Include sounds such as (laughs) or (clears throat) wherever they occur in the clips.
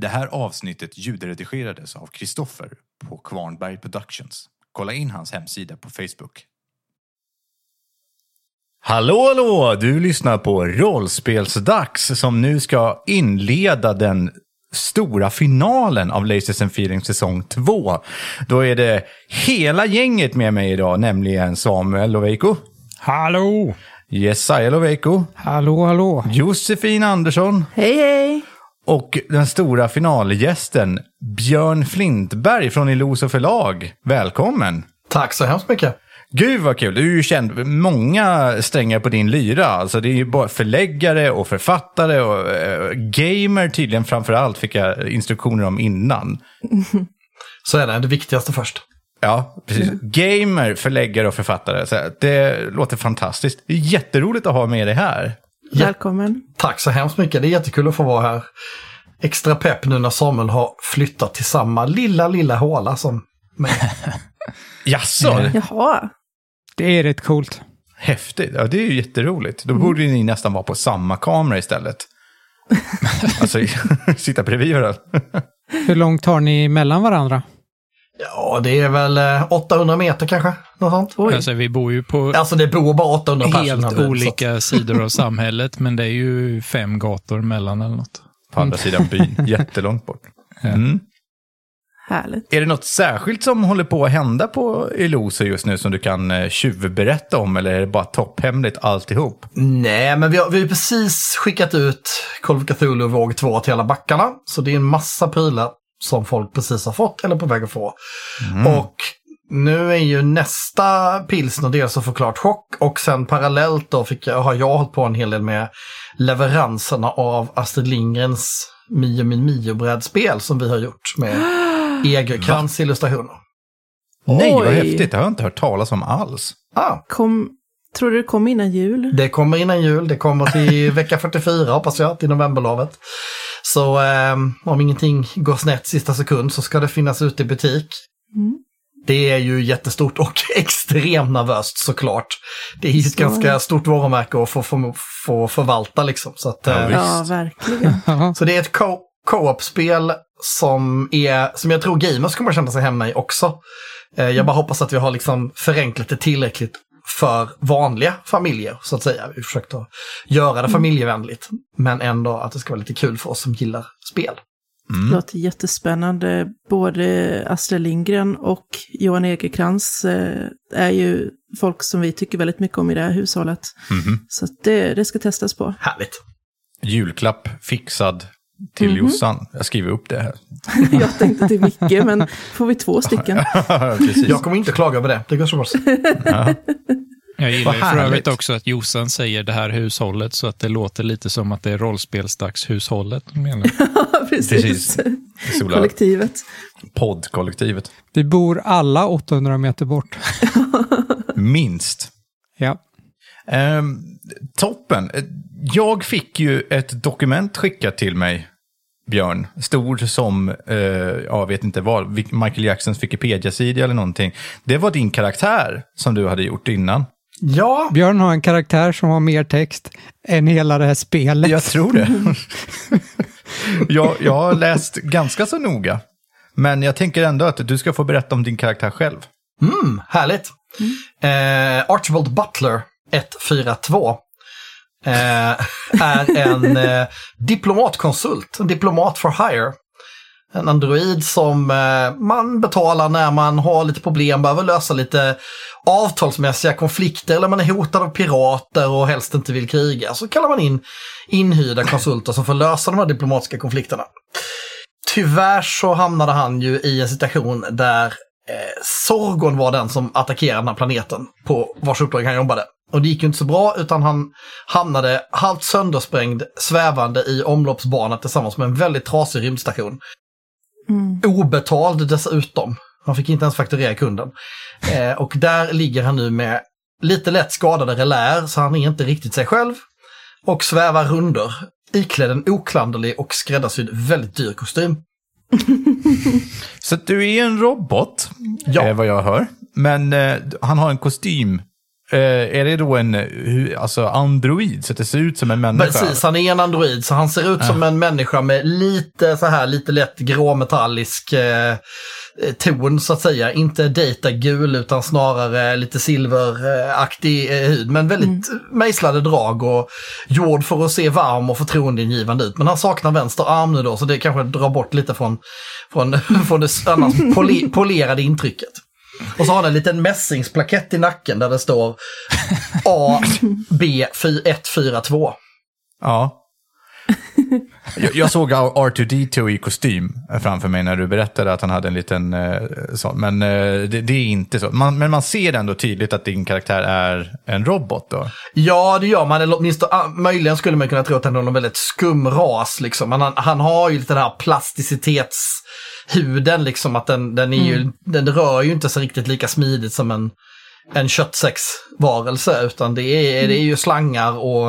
Det här avsnittet ljudredigerades av Kristoffer på Kvarnberg Productions. Kolla in hans hemsida på Facebook. Hallå, hallå! Du lyssnar på Rollspelsdags som nu ska inleda den stora finalen av Lasers and Feelings säsong 2. Då är det hela gänget med mig idag, nämligen Samuel Loveiko, Hallå! Jesaja Loveiko, Hallå, hallå! Josefin Andersson Hej hej! Och den stora finalgästen Björn Flintberg från Iloso förlag. Välkommen! Tack så hemskt mycket. Gud vad kul! Du är ju känd, många strängar på din lyra. Alltså det är ju bara förläggare och författare och eh, gamer tydligen framför allt fick jag instruktioner om innan. (laughs) Så är det, det viktigaste först. Ja, precis. Gamer, förläggare och författare. Så det låter fantastiskt. Det är jätteroligt att ha med dig här. Ja. Välkommen. Tack så hemskt mycket, det är jättekul att få vara här. Extra pepp nu när Samuel har flyttat till samma lilla, lilla håla som mig. (laughs) Jaså? Jaha. Det är rätt coolt. Häftigt. Ja, det är ju jätteroligt. Då borde ni nästan vara på samma kamera istället. (laughs) alltså, (laughs) sitta bredvid varandra. Hur långt har ni mellan varandra? Ja, det är väl eh, 800 meter kanske, något sånt. Oj. Alltså, vi bor ju på Alltså det bor bara 800 personer. helt olika sidor av samhället, men det är ju fem gator mellan eller något. På andra sidan byn, (laughs) jättelångt bort. Mm. Härligt. Är det något särskilt som håller på att hända på Eloso just nu som du kan eh, tjuvberätta om? Eller är det bara topphemligt alltihop? Nej, men vi har, vi har precis skickat ut Call of Cthulhu våg 2 till alla backarna. Så det är en massa prylar som folk precis har fått eller på väg att få. Och nu är ju nästa pilsner dels att få klart chock och sen parallellt då fick jag, har jag hållit på en hel del med leveranserna av Astrid Lindgrens Mio min Mio-brädspel som vi har gjort med (gasps) Egerkrans illustrationer. Nej, vad häftigt. Det har jag inte hört talas om alls. Ah, Kom, tror du det kom innan jul? Det kommer innan jul, det kommer till (laughs) vecka 44 hoppas jag, till novemberlovet. Så eh, om ingenting går snett sista sekund så ska det finnas ute i butik. Mm. Det är ju jättestort och (laughs) extremt nervöst såklart. Det är ju ett Så. ganska stort varumärke att få, få, få förvalta liksom. Så, att, Ja, eh. Ja, verkligen. (laughs) Så det är ett co- co-op-spel som, är, som jag tror gamers kommer känna sig hemma i också. Eh, jag bara hoppas att vi har liksom förenklat det tillräckligt för vanliga familjer, så att säga. Vi försökte att göra det familjevänligt, men ändå att det ska vara lite kul för oss som gillar spel. Mm. Låter jättespännande. Både Astrid Lindgren och Johan Egerkrans eh, är ju folk som vi tycker väldigt mycket om i det här hushållet. Mhm. Så det, det ska testas på. Härligt. Julklapp fixad till Jossan. Jag skriver upp det här. (laughs) Jag tänkte till Micke, men får vi två stycken? (laughs) Jag kommer inte klaga över det, det går så bra. (laughs) Ja. Jag gillar ju för övrigt också att Jossan säger det här hushållet så att det låter lite som att det är rollspelsdagshushållet. menar. (laughs) Precis. Precis. Kollektivet. poddkollektivet. Vi bor alla 800 meter bort. (laughs) Minst. Ja. Ehm, toppen. Jag fick ju ett dokument skickat till mig, Björn. Stor som, eh, jag vet inte vad, Michael Jacksons Wikipedia-sida eller någonting. Det var din karaktär som du hade gjort innan. Ja, Björn har en karaktär som har mer text än hela det här spelet. Jag tror det. (laughs) jag, jag har läst ganska så noga. Men jag tänker ändå att du ska få berätta om din karaktär själv. mm, härligt. Eh, Archibald Butler 142 eh, är en eh, diplomatkonsult, en diplomat for hire. En android som eh, man betalar när man har lite problem, behöver lösa lite avtalsmässiga konflikter eller man är hotad av pirater och helst inte vill kriga. Så kallar man in inhyrda konsulter som får lösa de här diplomatiska konflikterna. Tyvärr så hamnade han ju i en situation där eh, Sorgon var den som attackerade den här planeten på vars uppdrag han jobbade. Och det gick ju inte så bra utan han hamnade halvt söndersprängd svävande i omloppsbana tillsammans med en väldigt trasig rymdstation. Mm. Obetald dessutom. Han fick inte ens fakturera kunden. Eh, och där ligger han nu med lite lätt skadade relär så han är inte riktigt sig själv. Och svävar runder iklädd en oklanderlig och skräddarsydd väldigt dyr kostym. (laughs) Så du är en robot, Ja. är vad jag hör. Men eh, han har en kostym är det då en alltså android, så att det ser ut som en människa? Precis, han är en android så han ser ut som en människa med lite så här, lite lätt gråmetallisk eh, eh, ton så att säga. Inte datagul utan snarare lite silveraktig eh, hud. Men väldigt mejslade drag och gjord för att se varm och förtroendeingivande ut. Men han saknar vänster arm nu då så det kanske drar bort lite från, från, (laughs) från det annars poli, polerade intrycket. Och så har han en liten mässingsplakett i nacken där det står AB142. Ja. (laughs) jag, jag såg R2D2 i kostym framför mig när du berättade att han hade en liten eh, sån. Men eh, det, det är inte så. Man, men man ser ändå tydligt att din karaktär är en robot då. Ja, det gör man. Eller åtminstone, ah, möjligen skulle man kunna tro att han är någon väldigt skum ras. Liksom. Han, han har ju lite den här plasticitetshuden, liksom, att den, den, är ju, den rör ju inte så riktigt lika smidigt som en, en köttsäcksvarelse. Utan det är, det är ju slangar och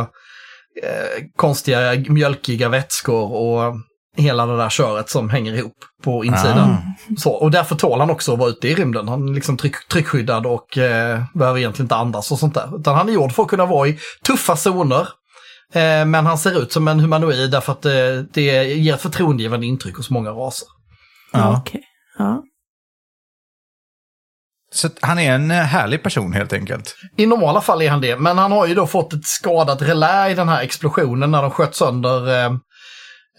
eh, konstiga mjölkiga vätskor och hela det där köret som hänger ihop på insidan. Så, och därför tål han också att vara ute i rymden. Han är liksom tryck, tryckskyddad och eh, behöver egentligen inte andas och sånt där. Utan han är gjord för att kunna vara i tuffa zoner. Eh, men han ser ut som en humanoid därför att eh, det ger ett förtroendegivande intryck hos många raser. Ja. Okej. Ja. Så han är en eh, härlig person helt enkelt. I normala fall är han det, men han har ju då fått ett skadat relä i den här explosionen när de sköt sönder, eh,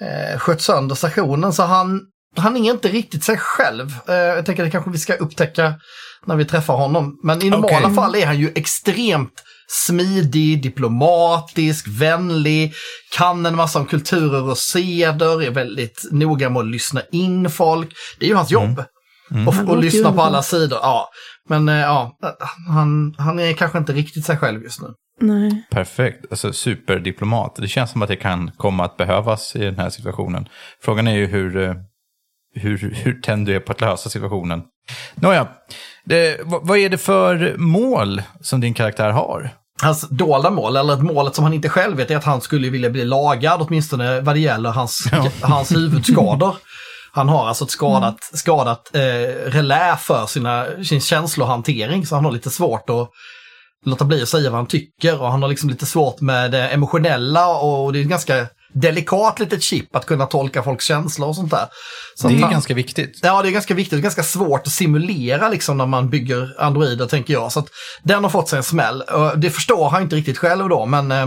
eh, sköt sönder stationen. Så han, han är inte riktigt sig själv. Eh, jag tänker att det kanske vi ska upptäcka när vi träffar honom. Men i normala Okej. fall är han ju extremt smidig, diplomatisk, vänlig, kan en massa om kulturer och seder, är väldigt noga med att lyssna in folk. Det är ju hans jobb. Och, Han och låter lyssna på alla sidor. Ja. Men eh, ja, han, han är kanske inte riktigt sig själv just nu. Nej. Perfekt. Alltså superdiplomat. Det känns som att det kan komma att behövas i den här situationen. Frågan är ju hur, eh, hur, hur tänd du är på att lösa situationen. Nåja, det, vad är det för mål som din karaktär har? Hans dolda mål, eller ett målet som han inte själv vet, är att han skulle vilja bli lagad, åtminstone vad det gäller hans, hans huvudskador. Han har alltså ett skadat, skadat eh, relä för sina, sin känslohantering, så han har lite svårt att låta bli att säga vad han tycker och han har liksom lite svårt med det emotionella och det är ganska delikat litet chip att kunna tolka folks känslor och sånt där. Så Det är han- ganska viktigt. Ja, det är ganska viktigt. Det är ganska svårt att simulera liksom när man bygger androider, tänker jag. Så den har fått sig en smäll. Och Det förstår han inte riktigt själv då, men eh,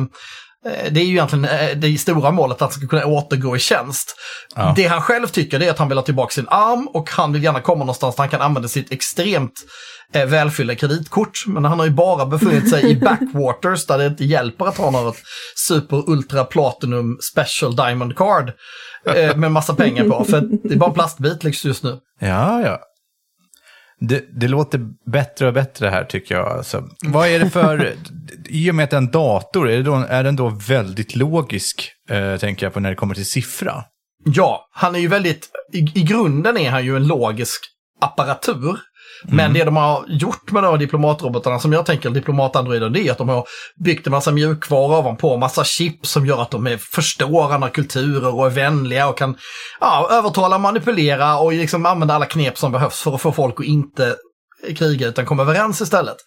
det är ju egentligen eh, det stora målet att han ska kunna återgå i tjänst. Ja. Det han själv tycker är att han vill ha tillbaka sin arm och han vill gärna komma någonstans där han kan använda sitt extremt eh, välfyllda kreditkort. Men han har ju bara befunnit sig i (laughs) backwaters där det inte hjälper att ha något super ultra platinum special diamond card eh, med massa pengar på. För det är bara en plastbit liksom just nu. Ja, ja. Det, det låter bättre och bättre här tycker jag. Alltså, vad är det för, (laughs) i och med att det är en dator, är, det då, är den då väldigt logisk, eh, tänker jag på när det kommer till siffra? Ja, han är ju väldigt, i, i grunden är han ju en logisk apparatur. Men det de har gjort med de här diplomatrobotarna, som jag tänker diplomatandroider, det är att de har byggt en massa mjukvara ovanpå, massa chip som gör att de är, förstår andra kulturer och är vänliga och kan ja, övertala, manipulera och liksom använda alla knep som behövs för att få folk att inte kriga utan komma överens istället.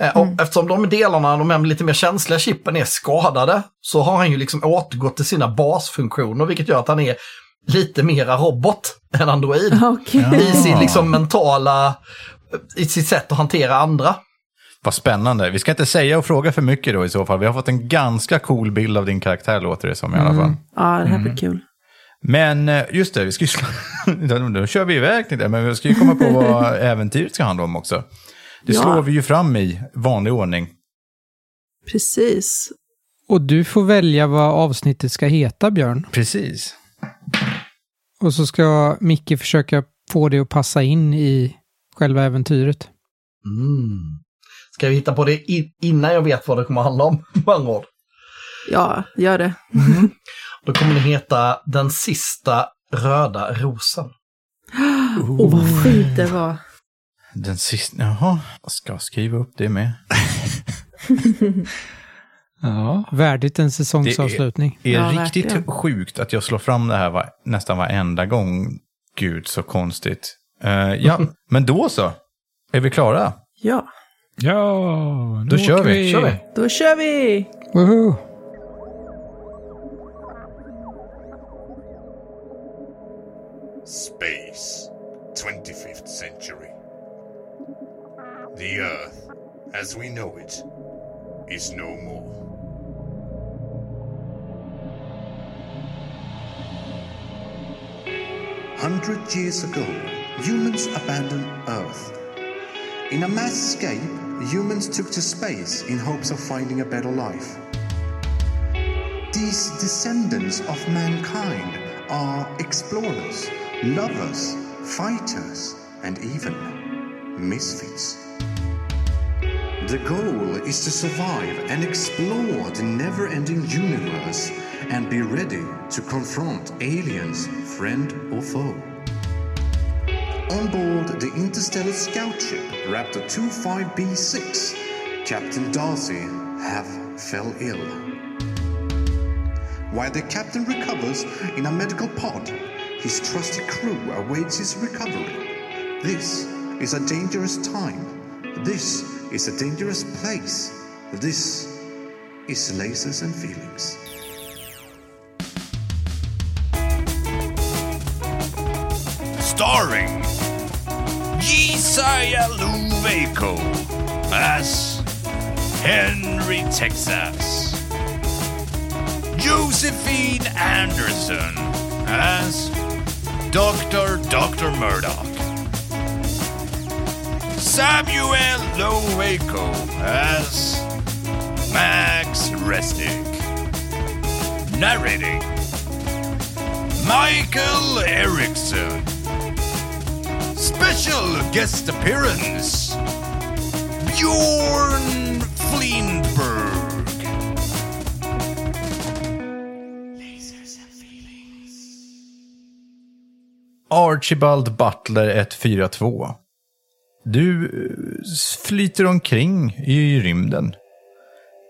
Eh, Och eftersom de delarna, de här lite mer känsliga chippen är skadade, så har han ju liksom återgått till sina basfunktioner, vilket gör att han är lite mera robot än android. (laughs) Okej. I sin liksom mentala, i sitt sätt att hantera andra. Vad spännande. Vi ska inte säga och fråga för mycket då i så fall. Vi har fått en ganska cool bild av din karaktär låter det som i alla fall. Ja, det här blir kul. Men eh, just det, vi ska ju (laughs) då kör vi iväg till det, men vi ska ju komma på vad (laughs) äventyret ska handla om också. Det Ja. slår vi ju fram i vanlig ordning. Precis. Och du får välja vad avsnittet ska heta, Björn. Precis. Och så ska Micke försöka få det att passa in i själva äventyret. Mm. Ska vi hitta på det i, innan jag vet vad det kommer att handla om? (laughs) ord? Ja, gör det. Då kommer det heta Den sista röda rosen. Åh, vad fint det var. Den sista, jaha, jag ska skriva upp det med. (laughs) Ja. Värdigt en säsongsavslutning. Det är Ja, riktigt verkligen. sjukt att jag slår fram det här var, nästan varenda gång. Gud, så konstigt. Eh, ja, (laughs) men då så. Är vi klara? Ja. Ja, Då kör åker vi. Kör vi. Då kör vi! Woho! Space, 25th century. The Earth, as we know it, is no more. Hundred years ago, humans abandoned Earth. In a mass escape, humans took to space in hopes of finding a better life. These descendants of mankind are explorers, lovers, fighters, and even misfits. The goal is to survive and explore the never ending universe and be ready to confront aliens, friend or foe. On board the interstellar scout ship Raptor 25B6, Captain Darcy have fell ill. While the captain recovers in a medical pod, his trusty crew awaits his recovery. This is a dangerous time. This is a dangerous place. This is lasers and feelings. Starring Jesiah Luveco as Henry Texas. Josephine Anderson as Dr. Dr. Murdoch. Samuel Loweco as Max Resnick. Narrating Michael Erickson. Special guest appearance Bjorn Flindberg. Archibald Butler 142. Du eh, flyter omkring i rymden.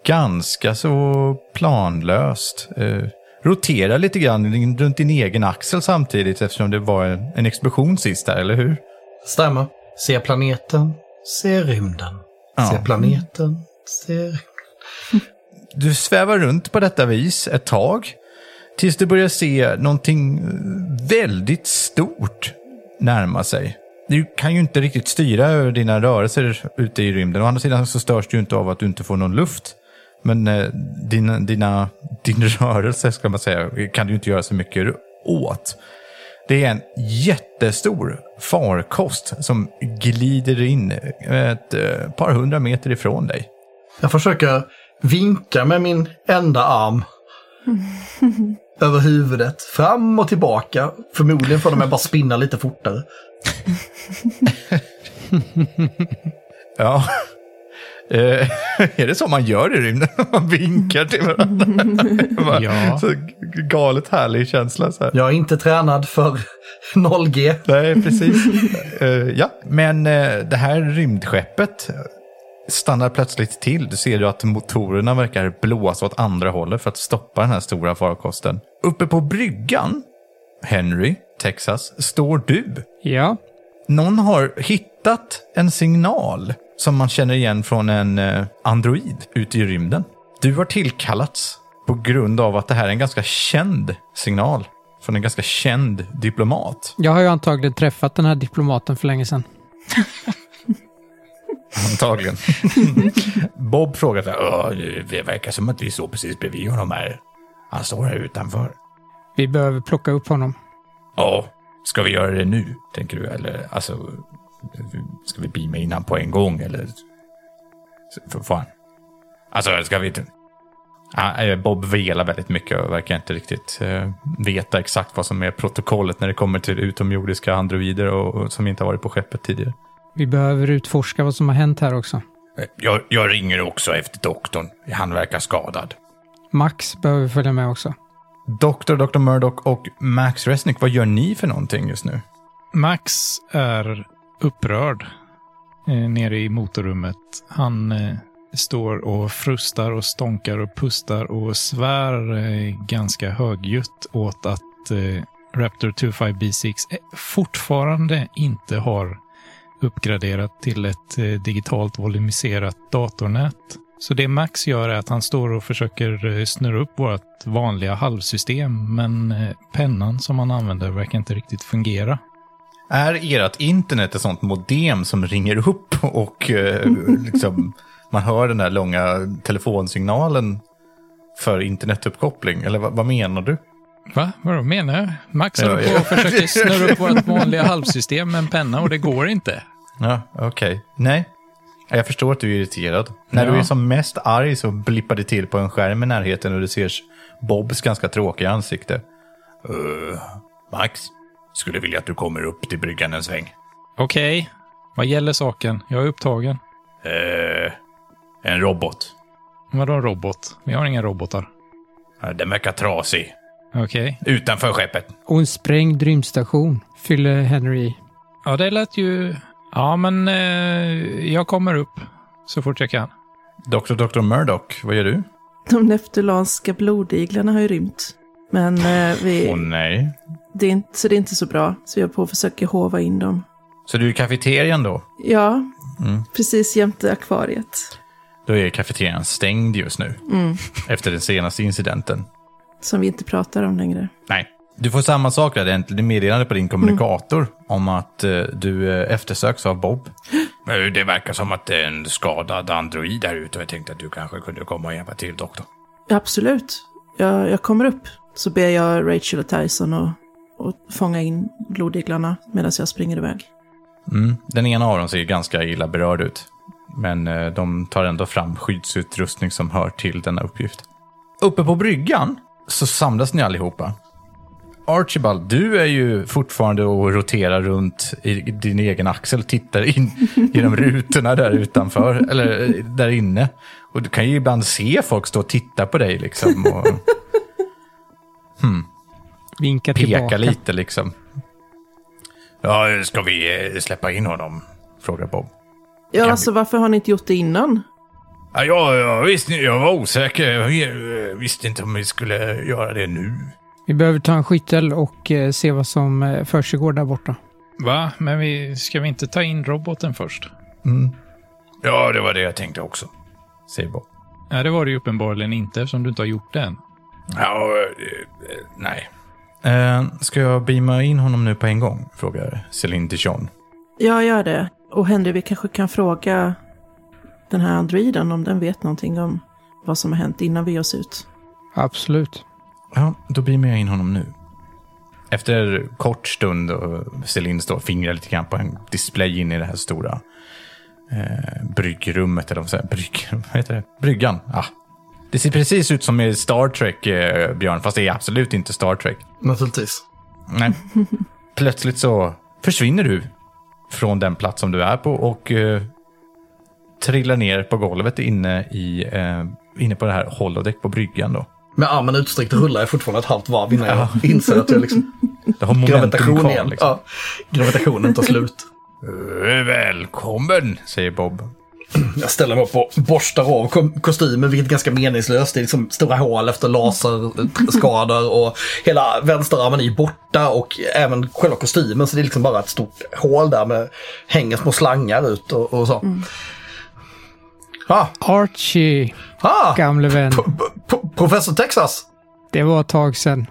Ganska så planlöst. Eh, Roterar lite grann runt din egen axel samtidigt eftersom det var en, en explosion sist där, eller hur? Stämmer. Se planeten, se rymden. Se Ja. planeten, se rymden. (laughs) Du svävar runt på detta vis ett tag. Tills du börjar se någonting eh, väldigt stort närma sig. Du kan ju inte riktigt styra över dina rörelser ute i rymden. Å andra sidan så störs du inte av att du inte får någon luft. Men eh, dina, dina, (laughs) din rörelse, ska man säga, kan du inte göra så mycket åt. Det är en jättestor farkost som glider in ett eh, par hundra meter ifrån dig. Jag försöker vinka med min enda arm. (laughs) Över huvudet, fram och tillbaka. Förmodligen får de mig bara spinna lite fortare. (laughs) Ja. Eh, (laughs) är det så man gör i rymden? (laughs) Man vinkar till varandra. (laughs) Bara, Ja. Så galet härlig känsla. Så här. Jag är inte tränad för 0G. Nej, precis. Eh, ja, men eh, det här rymdskeppet stannar plötsligt till. Du ser ju att motorerna verkar blåsa åt andra hållet för att stoppa den här stora farkosten. Uppe på bryggan, Henry, Texas, står du. Ja, Någon har hittat en signal som man känner igen från en eh, android ute i rymden. Du har tillkallats på grund av att det här är en ganska känd signal från en ganska känd diplomat. jag har ju antagligen träffat den här diplomaten för länge sedan. (laughs) Antagligen. (laughs) Bob frågar så här, "Åh, det verkar som att vi står precis bredvid honom här. Han står här utanför. Vi behöver plocka upp honom. Ja, ska vi göra det nu, tänker du? Eller alltså, ska vi beama in han på en gång eller? För fan. Alltså, ska vi inte? Eh, Bob velar väldigt mycket och verkar inte riktigt eh, veta exakt vad som är protokollet när det kommer till utomjordiska androider och, och som inte har varit på skeppet tidigare. Vi behöver utforska vad som har hänt här också. Eh, Jag, jag ringer också efter doktorn. Han verkar skadad. Max behöver följa med också. Doktor, Dr. Murdoch och Max Resnick, vad gör ni för någonting just nu? Max är upprörd eh, nere i motorrummet. Han eh, står och frustar och stånkar och pustar och svär eh, ganska högljutt åt att eh, Raptor 25B6 eh, fortfarande inte har uppgraderat till ett eh, digitalt volumiserat datornät. Så det Max gör är att han står och försöker eh, snurra upp vårt vanliga halvsystem, men pennan som han använder verkar inte riktigt fungera. Är ert internet ett sånt modem som ringer upp och eh, liksom, man hör den där långa telefonsignalen för internetuppkoppling? Eller vad, vad menar du? Va? Vad menar jag? Max Ja, håller på och försöker snurra upp vårt vanliga halvsystem med en penna och det går inte. Ja, okej. Nej. Jag förstår att du är irriterad. När Ja. du är som mest arg så blippar det till på en skärm i närheten och du ser Bobs ganska tråkiga ansikte. Uh, Max, skulle vilja att du kommer upp till bryggan en sväng. Okej, vad gäller saken? Jag är upptagen. Uh, en robot. Vadå en robot? Vi har inga robotar. Den verkar trasig. Okej. Utanför skeppet. Och en sprängd rymdstation, fyller Henry i. Ja, det lät ju... Ja, men eh, jag kommer upp så fort jag kan. Dr. Dr. Murdoch, vad gör du? De neptulanska blodiglarna har ju rymt. Men eh, vi, Åh nej. det är inte, så det är inte så bra. Så vi har på att försöka hova in dem. Så du är i kafeterian då? Ja, Mm. precis jämte akvariet. Då är kafeterian stängd just nu. Efter den senaste incidenten. Som vi inte pratar om längre. Nej. Du får samma sak där, det är meddelande på din kommunikator om att eh, du eh, eftersöks av Bob. (gasps) Eh, Det verkar som att det är en skadad android där ute och jag tänkte att du kanske kunde komma och hjälpa till doktor. Absolut. Jag, jag kommer upp. Så ber jag Rachel och Tyson att och fånga in blodiglarna medan jag springer iväg. Mm. Den ena av dem ser ganska illa berörd ut. Men eh, de tar ändå fram skyddsutrustning som hör till denna uppgift. Uppe på bryggan så samlas ni allihopa. Archibald, du är ju fortfarande och roterar runt i din egen axel, tittar in (laughs) genom rutorna där utanför, eller eh, där inne. Och du kan ju ibland se folk stå och titta på dig liksom och (laughs) Vinkar peka tillbaka. lite liksom. Ja, ska vi eh, släppa in honom? Frågar Bob. Ja, Kan alltså varför har ni inte gjort det innan? Ja, jag, jag, visste, jag var osäker. Jag eh, visste inte om vi skulle göra det nu. Vi behöver ta en skyttel och eh, se vad som försiggår där borta. Va? Men vi, ska vi inte ta in roboten först? Ja, det var det jag tänkte också. Säger Bob. Nej, det var det ju uppenbarligen inte eftersom du inte har gjort det än. Ja, eh, eh, nej. Eh, ska jag beama in honom nu på en gång? Frågar Céline Dijon. Ja, gör det. Och Henry, vi kanske kan fråga den här androiden om den vet någonting om vad som har hänt innan vi oss ut. Absolut. Ja, då beamar jag in honom nu. Efter kort stund och Céline står och fingrar lite grann på en display in i det här stora eh, bryggrummet, eller vad säger Brygg, (laughs) vad heter det? Bryggan. Ah. Det ser precis ut som i Star Trek, eh, Björn, fast det är absolut inte Star Trek. Naturligtvis. Nej. (laughs) Plötsligt så försvinner du från den plats som du är på och eh, trillar ner på golvet inne, i, eh, inne på det här holodeck på bryggan. Då. Med armen utsträckt rullar jag fortfarande ett halvt varv innan jag inser att jag liksom... Det har momentum kvar. Liksom. Ja, gravitationen tar slut. Eh, Välkommen, säger Bob. (clears throat) Jag ställer mig upp och borstar av ko- kostymen, vilket är ganska meningslöst. Det är liksom stora hål efter laserskador (clears throat) och hela vänsterarmen är borta och även själva kostymen. Så det är liksom bara ett stort hål där med hänger små slangar ut och, och så. Ah, Archie, ah, gamle vän. p- p- professor Texas. Det var ett tag sedan.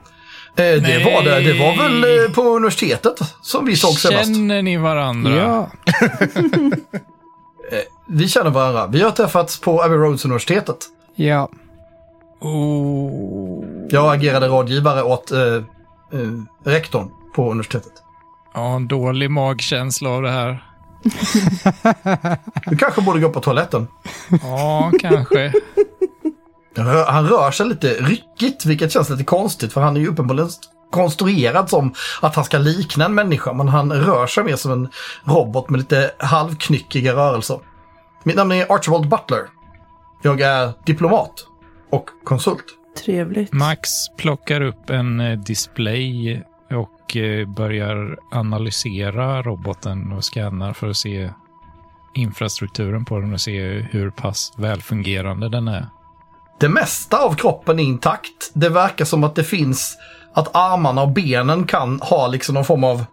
Eh, det var det. Det var väl eh, på universitetet som vi såg senast. Känner ni varandra? Ja, (laughs) (laughs) Vi känner varandra. Vi har träffats på Abbey Roads universitetet. ja. Oh. Jag agerade rådgivare åt eh, eh, rektorn på universitetet. Ja, en dålig magkänsla av det här. (laughs) Du kanske borde gå på toaletten. Ja, kanske. Han rör- Han rör sig lite ryckigt, vilket känns lite konstigt för han är ju uppenbarligen konstruerad som att han ska likna en människa, men han rör sig mer som en robot med lite halvknyckiga rörelser. Mitt namn är Archibald Butler. Jag är diplomat och konsult. Trevligt. Max plockar upp en eh, display och eh, börjar analysera roboten och scannar för att se infrastrukturen på den och se hur pass välfungerande den är. Det mesta av kroppen är intakt. Det verkar som att det finns att armarna och benen kan ha liksom någon form av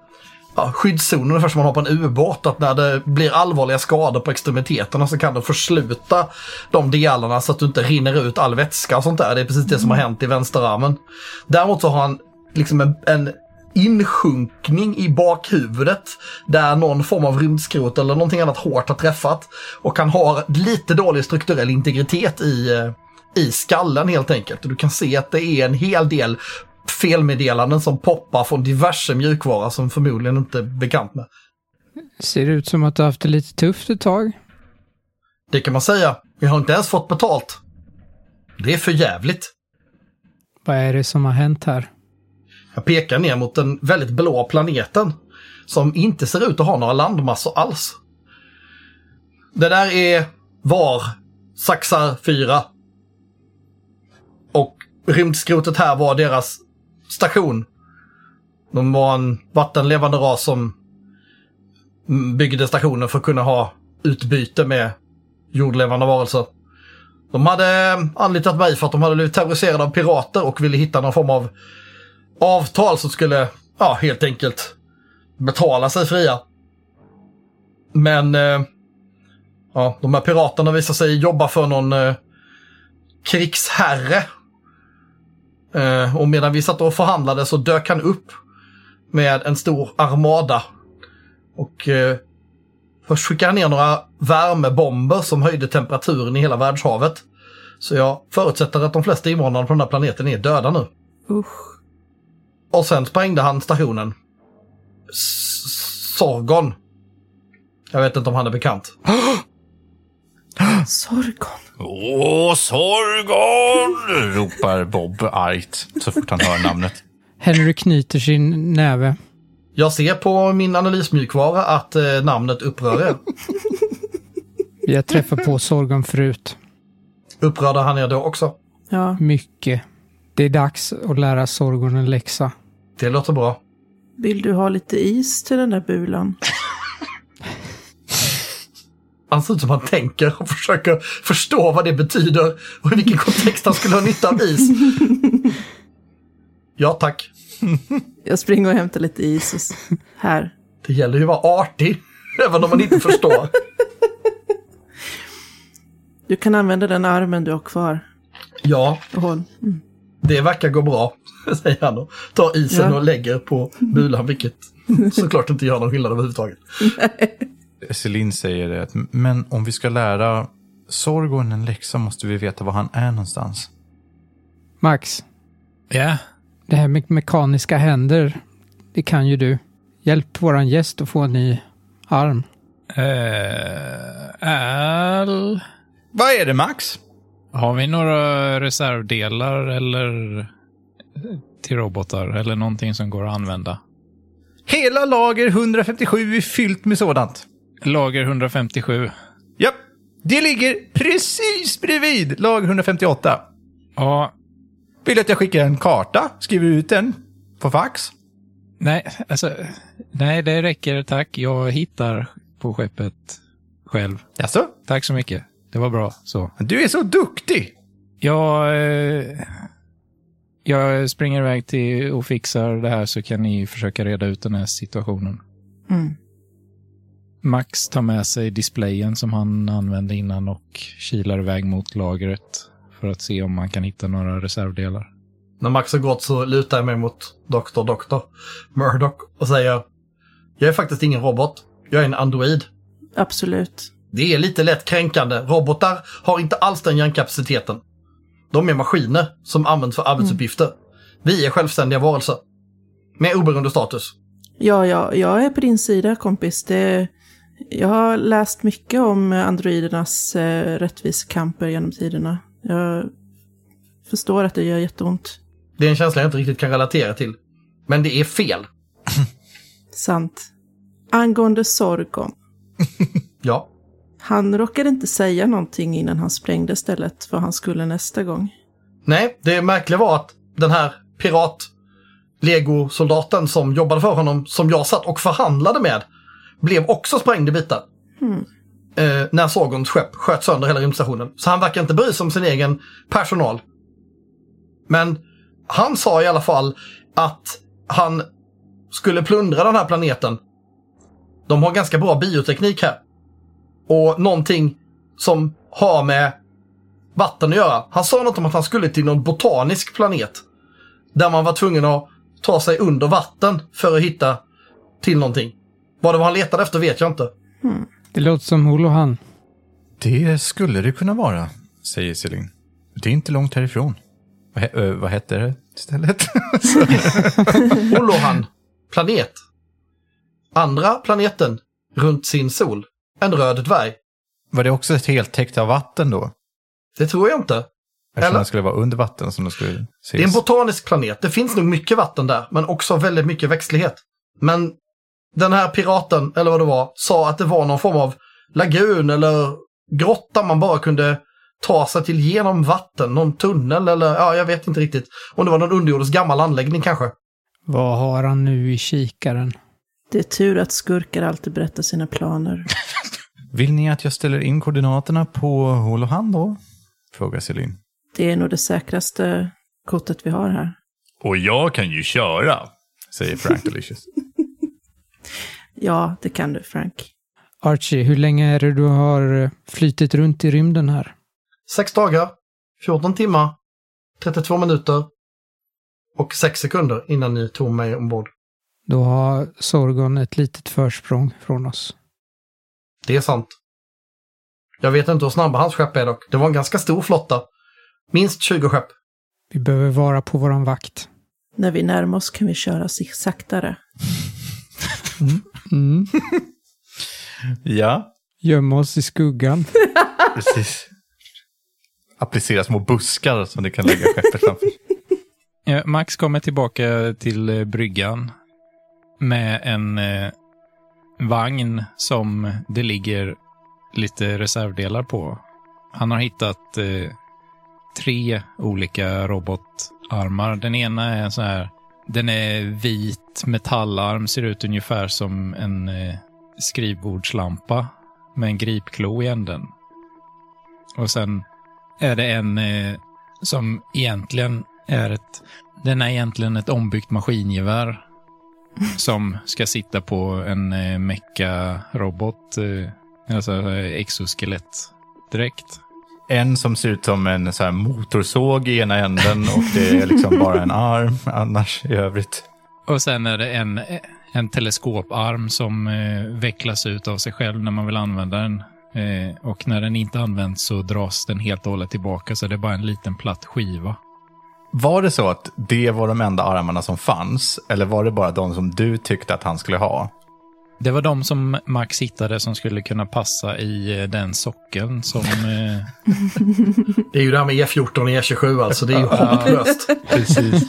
ja, skyddszonen, ungefär som man har på en ubåt. Att när det blir allvarliga skador på extremiteterna så kan du försluta de delarna så att du inte rinner ut all vätska och sånt där. Det är precis det som har hänt i vänsterarmen. Däremot så har han liksom en, en insjunkning i bakhuvudet där någon form av rymdskrot eller någonting annat hårt har träffat. Och han har lite dålig strukturell integritet i, eh, i skallen helt enkelt. Och du kan se att det är en hel del felmeddelanden som poppar från diverse mjukvara som förmodligen inte är bekant med. Ser ut som att du har haft det lite tufft ett tag. Det kan man säga. Jag har inte ens fått betalt. Det är för jävligt. Vad är det som har hänt här? Jag pekar ner mot den väldigt blå planeten som inte ser ut att ha några landmassor alls. Det där är VAR, Saxar 4. Och rymdskrotet här var deras station. De var en vattenlevande ras som byggde stationen för att kunna ha utbyte med jordlevande varelser. De hade eh, anlitat mig för att de hade blivit terroriserade av pirater och ville hitta någon form av avtal som skulle, ja, helt enkelt betala sig fria. Men, eh, ja, de här piraterna visade sig jobba för någon eh, krigsherre. Eh, och medan vi satt och förhandlade så dök han upp med en stor armada. Och eh, först skickade han ner några värmebomber som höjde temperaturen i hela världshavet. Så jag förutsätter att de flesta invånarna på den här planeten är döda nu. Usch. Och sen sprängde han stationen. Sorgon. Jag vet inte om han är bekant. (gasps) Sorgon. Åh, Sorgon! ropar Bob argt så fort han hör namnet. Henry knyter sin näve. Jag ser på min analysmjukvara att eh, namnet upprör er. (laughs) Vi har träffat på Sorgon förut. Upprörde han er då också? Ja, Mycket. Det är dags att lära Sorgon en läxa. Det låter bra. vill du ha lite is till den där bulan? Han ser ut som han tänker och försöker förstå vad det betyder och i vilken kontext han skulle ha nytta av is. Ja tack. Jag springer och hämtar lite is. Här. Det gäller ju att vara artig, även om man inte förstår. Du kan använda den armen du har kvar. Ja. Mm. det verkar gå bra, (laughs) säger han och tar isen Ja. och lägger på bulan, vilket (laughs) såklart inte gör någon skillnad överhuvudtaget. Celine säger det, att, men om vi ska lära Sorgon en läxa måste vi veta var han är någonstans. Max, Ja, det här med mekaniska händer, det kan ju du. Hjälp våran gäst att få en ny arm. eh, Al... Vad är det Max? Har vi några reservdelar eller till robotar eller någonting som går att använda? Hela lager 157 är fyllt med sådant. Lager 157. Japp, det ligger precis bredvid lager 158. Ja, Vill du att jag skickar en karta? Skriver ut den på fax? nej, alltså, nej, det räcker tack. Jag hittar på skeppet själv. Jaså? Tack så mycket. Det var bra så. Du är så duktig! Jag, eh, jag springer iväg till och fixar det här så kan ni försöka reda ut den här situationen. Mm. Max tar med sig displayen som han använde innan och kilar iväg mot lagret för att se om man kan hitta några reservdelar. När Max har gått så lutar jag mig mot Dr. Dr. Murdoch och säger Jag är faktiskt ingen robot. Jag är en android. Absolut. Det är lite lätt kränkande. Robotar har inte alls den hjärnkapaciteten. De är maskiner som används för arbetsuppgifter. Vi är självständiga varelser. Med oberoende status. Ja, ja, jag är på din sida kompis. Det, jag har läst mycket om androidernas eh, rättvisekamper genom tiderna. Jag förstår att det gör jätteont. Det är en känsla jag inte riktigt kan relatera till. Men det är fel. (laughs) Sant. Angående Sorgon. (laughs) Ja. Han råkade inte säga någonting innan han sprängde stället vad han skulle nästa gång. Nej, det märkliga var att den här pirat Lego-soldaten som jobbade för honom, som jag satt och förhandlade med, blev också sprängd i bitar. Eh, när Sorgons skepp sköt sönder hela rymdstationen. Så han verkar inte bry sig om sin egen personal. Men han sa i alla fall att han skulle plundra den här planeten. De har ganska bra bioteknik här. Och någonting som har med vatten att göra. Han sa något om att han skulle till någon botanisk planet. Där man var tvungen att ta sig under vatten för att hitta till någonting. Vad det var han letade efter vet jag inte. Det låter som Holohan. Det skulle det kunna vara, säger Celine. Det är inte långt härifrån. Vad, he- ö, vad hette det istället? (laughs) (laughs) Olohan, planet. Andra planeten runt sin sol. En röd dvärg. Var det också ett helt täckt av vatten då? Det tror jag inte. Eftersom Eller? den skulle vara under vatten som den skulle ses. Det är en botanisk planet. Det finns nog mycket vatten där, men också väldigt mycket växtlighet. Men den här piraten, eller vad det var, sa att det var någon form av lagun eller grotta man bara kunde ta sig till genom vatten. Någon tunnel eller, ja, jag vet inte riktigt. Om det var någon underjordisk gammal anläggning kanske. Vad har han nu i kikaren? Det är tur att skurkar alltid berättar sina planer. (laughs) Vill ni att jag ställer in koordinaterna på Holohan då? Frågar Celine. Det är nog det säkraste kortet vi har här. Och jag kan ju köra, säger Frank (laughs) Delicious. Ja, det kan du Frank. Archie, hur länge är det du har eh, flytit runt i rymden här? Sex dagar, 14 timmar, 32 minuter och 6 sekunder innan ni tog mig ombord. Då har Sorgon ett litet försprång från oss. Det är sant. Jag vet inte hur snabba hans skepp är dock. Det var en ganska stor flotta. Minst 20 skepp. Vi behöver vara på våran vakt. När vi närmar oss kan vi köra sig saktare. Mm. ja, Gömma oss i skuggan. precis. Applicera små buskar som ni kan lägga skeppet framför. Ja, Max kommer tillbaka till eh, bryggan med en eh, vagn som det ligger lite reservdelar på. Han har hittat eh, tre olika robotarmar. Den ena är en sån här, den är vit metallarm, ser ut ungefär som en eh, skrivbordslampa med en gripklo i änden. Och sen är det en eh, som egentligen är ett den är egentligen ett ombyggt maskingevär (laughs) som ska sitta på en eh, mecka-robot, eh, alltså exoskelett direkt. En som ser ut som en så motorsåg i ena änden och det är liksom bara en arm annars i övrigt. Och sen är det en, en teleskoparm som eh, vecklas ut av sig själv när man vill använda den. Eh, och när den inte används så dras den helt och hållet tillbaka, så det är bara en liten platt skiva. Var det så att det var de enda armarna som fanns? Eller var det bara de som du tyckte att han skulle ha? Det var de som Max hittade som skulle kunna passa i eh, den sockeln som... Eh, Det är ju det här med E14 och E27 alltså. Det är ju (laughs) hopplöst. Precis.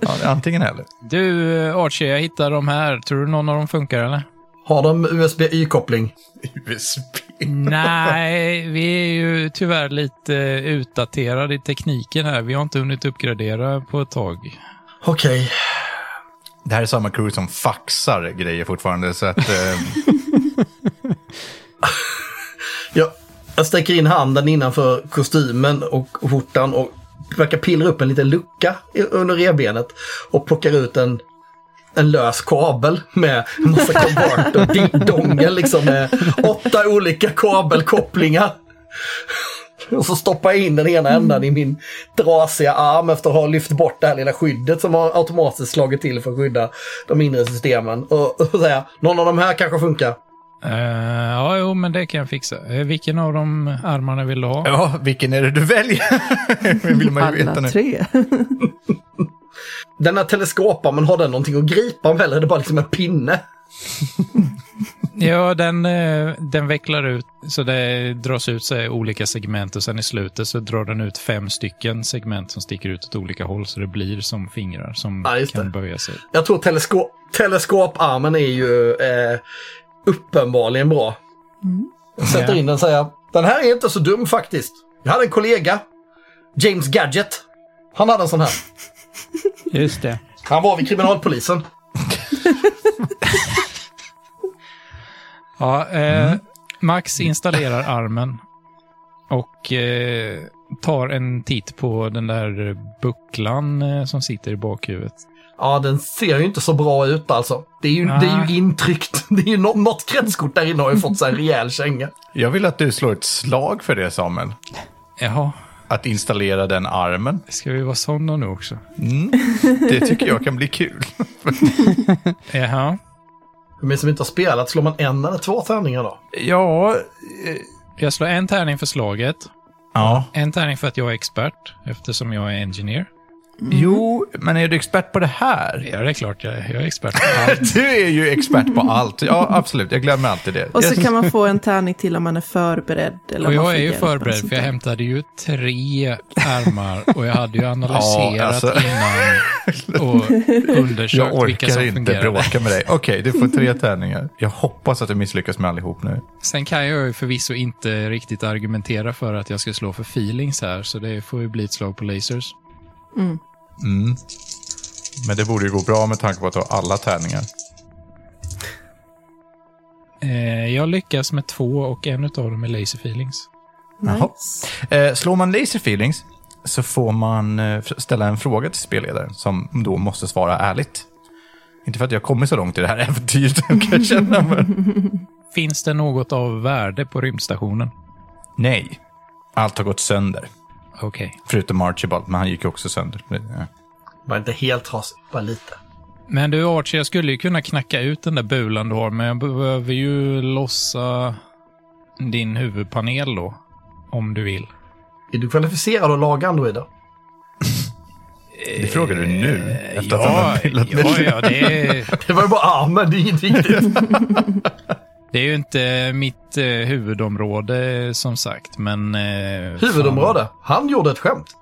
ja, antingen eller. Du, eh, Archie, jag hittade de här. Tror du någon av dem funkar eller? Har de USB-Y-koppling? USB. Nej, vi är ju tyvärr lite utdaterade i tekniken här. Vi har inte hunnit uppgradera på ett tag. Okej. Det här är samma crew som faxar grejer fortfarande. Så att, eh, (laughs) Jag, jag sträcker in handen innanför kostymen och skjortan och verkar pillra upp en liten lucka under revbenet och plockar ut en, en lös kabel med en massa konverter, och dongel liksom med åtta olika kabelkopplingar. (laughs) Och så stoppar jag in den ena ändan i min trasiga arm efter att ha lyft bort det här lilla skyddet som har automatiskt slagit till för att skydda de inre systemen. Och, och säga, någon av de här kanske funkar. Uh, ja, jo, men det kan jag fixa. Eh, vilken av de armarna vill du ha? ja, vilken är det du väljer? (laughs) Vill man ju Alla tre. (laughs) Den här teleskoparmen, har den någonting att gripa med eller är det bara liksom en pinne? Ja, den, eh, den vecklar ut så det dras ut sig olika segment och sen i slutet så drar den ut fem stycken segment som sticker ut åt olika håll så det blir som fingrar som Ja, kan det. böja sig. Jag tror telesko teleskoparmen är ju eh, uppenbarligen bra. Jag sätter Ja. in den och säger, den här är inte så dum faktiskt. Jag hade en kollega, James Gadget. Han hade en sån här. Just det. Han var vid kriminalpolisen. (laughs) Ja, eh, Max installerar armen och eh, tar en titt på den där bucklan eh, som sitter i bakhuvudet. Ja, den ser ju inte så bra ut alltså. Det är ju, det är ju intryckt. (laughs) Det är ju nå- något kretskort där inne har ju fått sig en rejäl känga. Jag vill att du slår ett slag för det, Samuel. Jaha, Att installera den armen. ska vi vara sådana nu också? Det tycker jag kan bli kul. (laughs) Jaha. För mig som inte har spelat, slår man en eller två tärningar då? Ja, Jag slår en tärning för slaget. ja. En tärning för att jag är expert, eftersom jag är engineer. Jo, men är du expert på det här? Ja, det är klart jag är. Jag är expert på (laughs) allt. Du är ju expert på allt. Ja, absolut. Jag glömmer alltid det. Och så Jag- kan man få en tärning till om man är förberedd. Eller Och jag är ju förberedd, för jag hämtade ju tre armar och jag hade ju (laughs) analyserat Ja, alltså. innan och (laughs) undersökt Jag vilka orkar som inte fungerade. bråka med dig. Okej, du får tre tärningar. Jag hoppas att du misslyckas med allihop nu. Sen kan jag ju förvisso inte riktigt argumentera för att jag ska slå för feelings här, så det får ju bli ett slag på lasers. Mm. Men det borde ju gå bra med tanke på att du har alla tärningar. Eh, jag lyckas med två och en av dem är laser feelings. Jaha. Nice. Eh, slår man laser feelings så får man eh, ställa en fråga till spelledaren som då måste svara ärligt. Inte för att jag kommer så långt i det här (laughs) äventyret, kan jag känna. Men... Finns det något av värde på rymdstationen? Nej, allt har gått sönder. Okej. Förutom Archibald, men han gick ju också sönder. Ja. Var inte helt trasig, bara lite. Men du Archie, jag skulle ju kunna knacka ut den där bulan du har, men jag behöver ju lossa din huvudpanel då. Om du vill. Är du kvalificerad att laga androider? Det frågar du nu, efter att han Ja, har ja, ja det, (laughs) Det var ju bara armen, det är inget viktigt. (laughs) det är ju inte mitt eh, huvudområde som sagt, men... Eh, Huvudområde. Han gjorde ett skämt.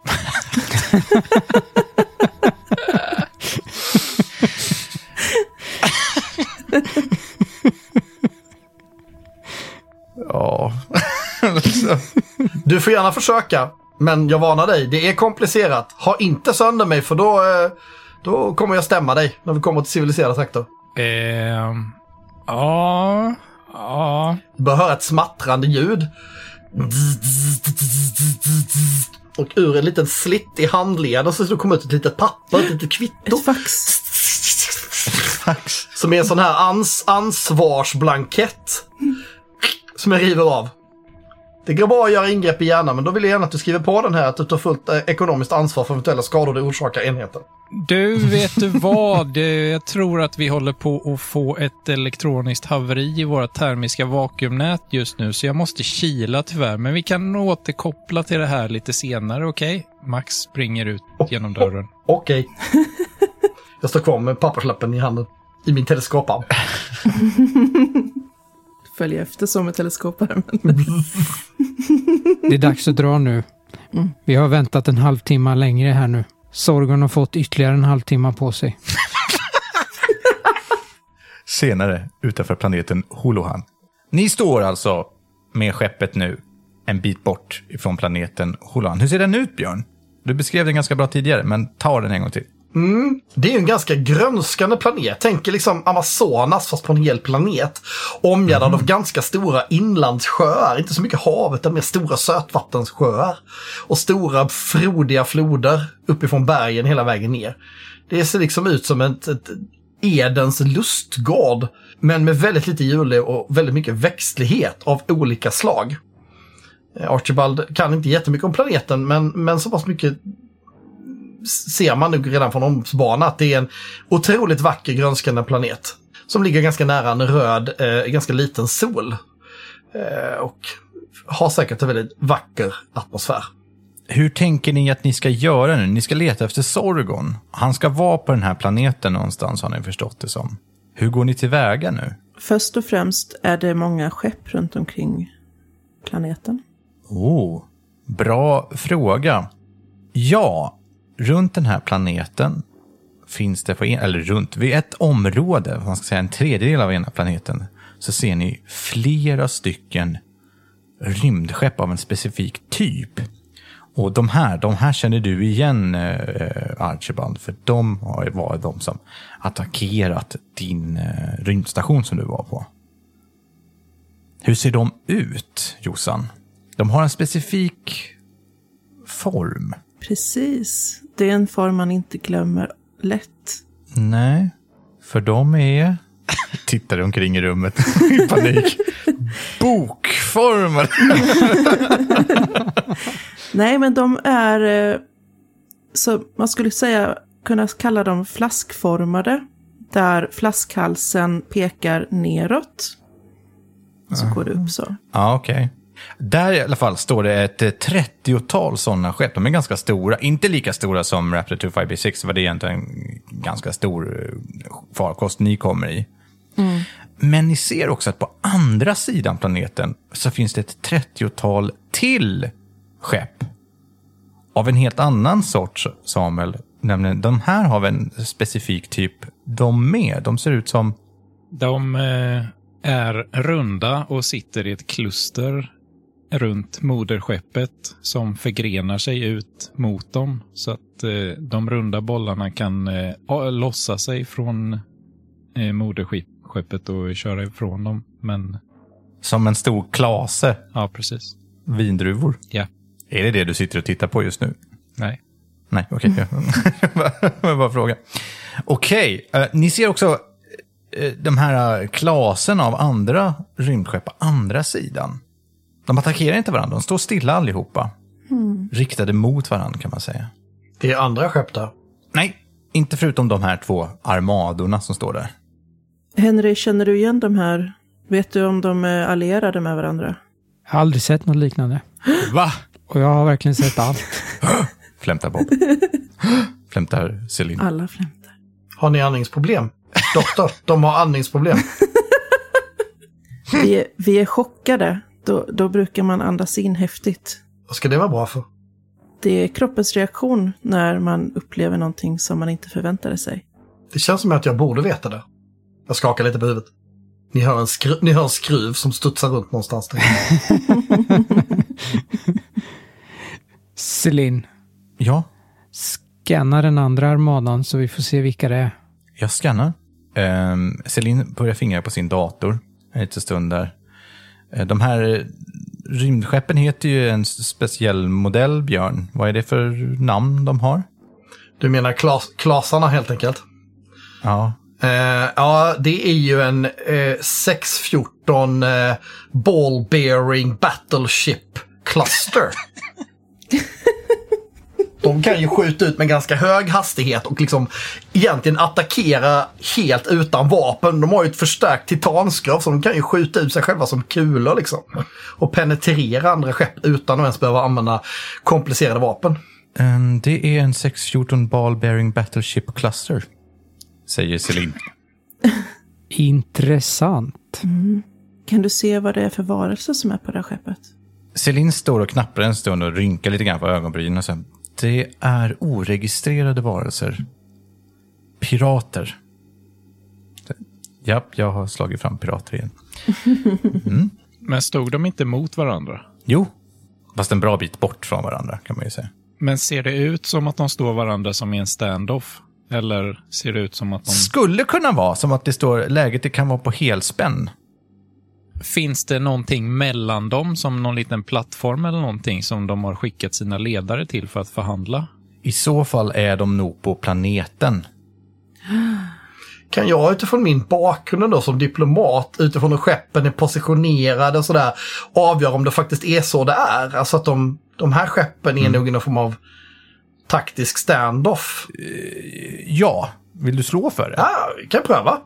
Ja. Du får gärna försöka, men jag varnar dig. Det är komplicerat. Ha inte sönder mig för då, eh, då kommer jag stämma dig när vi kommer till civiliserade trakter. Eh, ja, ja. Bör höra ett smattrande ljud. Och ur en liten slitt i handleden så kommer ut ett litet papper, ett litet kvitto. Ett fax. Som är en sån här ans ansvarsblankett. Som jag river av. Det går bra att göra ingrepp i hjärnan, men då vill jag gärna att du skriver på den här att du tar fullt eh, ekonomiskt ansvar för eventuella skador du orsakar enheten. Du, vet du vad? Jag tror att vi håller på att få ett elektroniskt haveri i våra termiska vakuumnät just nu, så jag måste kila tyvärr. Men vi kan återkoppla till det här lite senare, okej? Max springer ut genom dörren. Okej. (laughs) jag står kvar med papperslappen i handen. I min teleskoparm. (laughs) Följer efter som med teleskoparmen. Det är dags att dra nu. Vi har väntat en halvtimme längre här nu. Sorgon har fått ytterligare en halvtimme på sig. (laughs) Senare, utanför planeten Holohan. Ni står alltså med skeppet nu en bit bort ifrån planeten Holohan. Hur ser den ut, Björn? Du beskrev den ganska bra tidigare, men ta den en gång till. Det är ju en ganska grönskande planet. Tänk liksom Amazonas fast på en hel planet. Omgärdad av ganska stora inlandssjöar. Inte så mycket hav utan mer stora sötvattenssjöar. Och stora frodiga floder uppifrån bergen hela vägen ner. Det ser liksom ut som ett, ett Edens lustgård. Men med väldigt lite djurliv och väldigt mycket växtlighet av olika slag. Eh, Archibald kan inte jättemycket om planeten men, men så pass mycket ser man nog redan från omsbana att det är en otroligt vacker grönskande planet. Som ligger ganska nära en röd, eh, ganska liten sol. Eh, och har säkert en väldigt vacker atmosfär. Hur tänker ni att ni ska göra nu? Ni ska leta efter Sorgon. Han ska vara på den här planeten någonstans har ni förstått det som. Hur går ni tillväga nu? Först och främst är det många skepp runt omkring planeten. Oh, bra fråga. Ja, runt den här planeten finns det på en, eller runt, vid ett område, man ska säga en tredjedel av ena planeten, så ser ni flera stycken rymdskepp av en specifik typ. Och de här, de här känner du igen eh, Archibald, för de har ju varit de som attackerat din eh, rymdstation som du var på. Hur ser de ut, Jossan? De har en specifik form. Precis. Det är en form man inte glömmer lätt. Nej, för de är... (laughs) Tittar omkring i rummet (laughs) i panik. Bokformade. (laughs) Nej, men de är... eh, Så man skulle säga kunna kalla dem flaskformade. Där flaskhalsen pekar neråt. Så går det upp så. Ja, okej. Där i alla fall står det ett eh, 30-tal sådana skepp. De är ganska stora. Inte lika stora som Raptor 25B6, för det är egentligen en ganska stor eh, farkost ni kommer i. Men ni ser också att på andra sidan planeten så finns det ett 30-tal till skepp. Av en helt annan sorts, Samuel. Nämligen, de här har vi en specifik typ, de med. De ser ut som... De eh, är runda och sitter i ett kluster runt moderskeppet som förgrenar sig ut mot dem. Så att eh, de runda bollarna kan eh, lossa sig från eh, moderskeppet och köra ifrån dem. Men Som en stor klase ja, precis. vindruvor. Ja. Är det det du sitter och tittar på just nu? Nej. Nej, okej. (laughs) (laughs) Jag bara- bara fråga. Okej, eh, ni ser också eh, de här eh, klasen av andra rymdskepp på andra sidan. De attackerar inte varandra, de står stilla allihopa. Riktade mot varandra kan man säga. Det är andra skepp där. Nej, inte förutom de här två armadorna som står där. Henry, känner du igen de här? Vet du om de är allierade med varandra? Jag har aldrig sett något liknande. Va? Och jag har verkligen sett allt. (gasps) Flämtar Bob. (gasps) Flämtar Celine. Alla flämtar. Har ni andningsproblem? Doktor, de har andningsproblem. (laughs) Vi, är- vi är chockade. Då, då brukar man andas in häftigt. Vad ska det vara bra för? Det är kroppens reaktion när man upplever någonting som man inte förväntade sig. Det känns som att jag borde veta det. Jag skakar lite på huvudet. Ni hör en, skru- ni hör en skruv som studsar runt någonstans. Celine, (laughs) Ja, scanna den andra armadan så vi får se vilka det är. jag scannar. Um, Celine börjar fingra på sin dator en liten stund där. Eh, De här rymdskeppen heter ju en speciell modell, Björn. Vad är det för namn de har? Du menar klas, klasarna helt enkelt? Ja, Eh, ja, det är ju en eh, 614 eh, ball bearing battleship cluster. (laughs) De kan ju skjuta ut med ganska hög hastighet och liksom egentligen attackera helt utan vapen. De har ju ett förstärkt titanskrov så de kan ju skjuta ut sig själva som kulor liksom. Och penetrera andra skepp utan att ens behöva använda komplicerade vapen. Ehm, det är en 614 Ball Bearing Battleship Cluster, säger Celine. (laughs) Intressant. Kan du se vad det är för varelse som är på det här skeppet? Celine står och knappar en stund och rynkar lite grann på ögonbrynen och säger Det är oregistrerade varelser. Pirater. Japp, jag har slagit fram pirater igen. (laughs) Men stod de inte mot varandra? Jo, fast en bra bit bort från varandra kan man ju säga. Men ser det ut som att de står varandra som i en standoff? Eller ser det ut som att de... Skulle kunna vara som att det står läget det kan vara på helspänn. Finns det någonting mellan dem, som någon liten plattform eller någonting som de har skickat sina ledare till för att förhandla? I så fall är de nog på planeten. Kan jag utifrån min bakgrund då som diplomat, utifrån hur skeppen är positionerade och sådär, avgöra om det faktiskt är så det är? Alltså att de, de här skeppen är nog i någon form av taktisk standoff. Ja, vill du slå för det? Ja, vi kan pröva.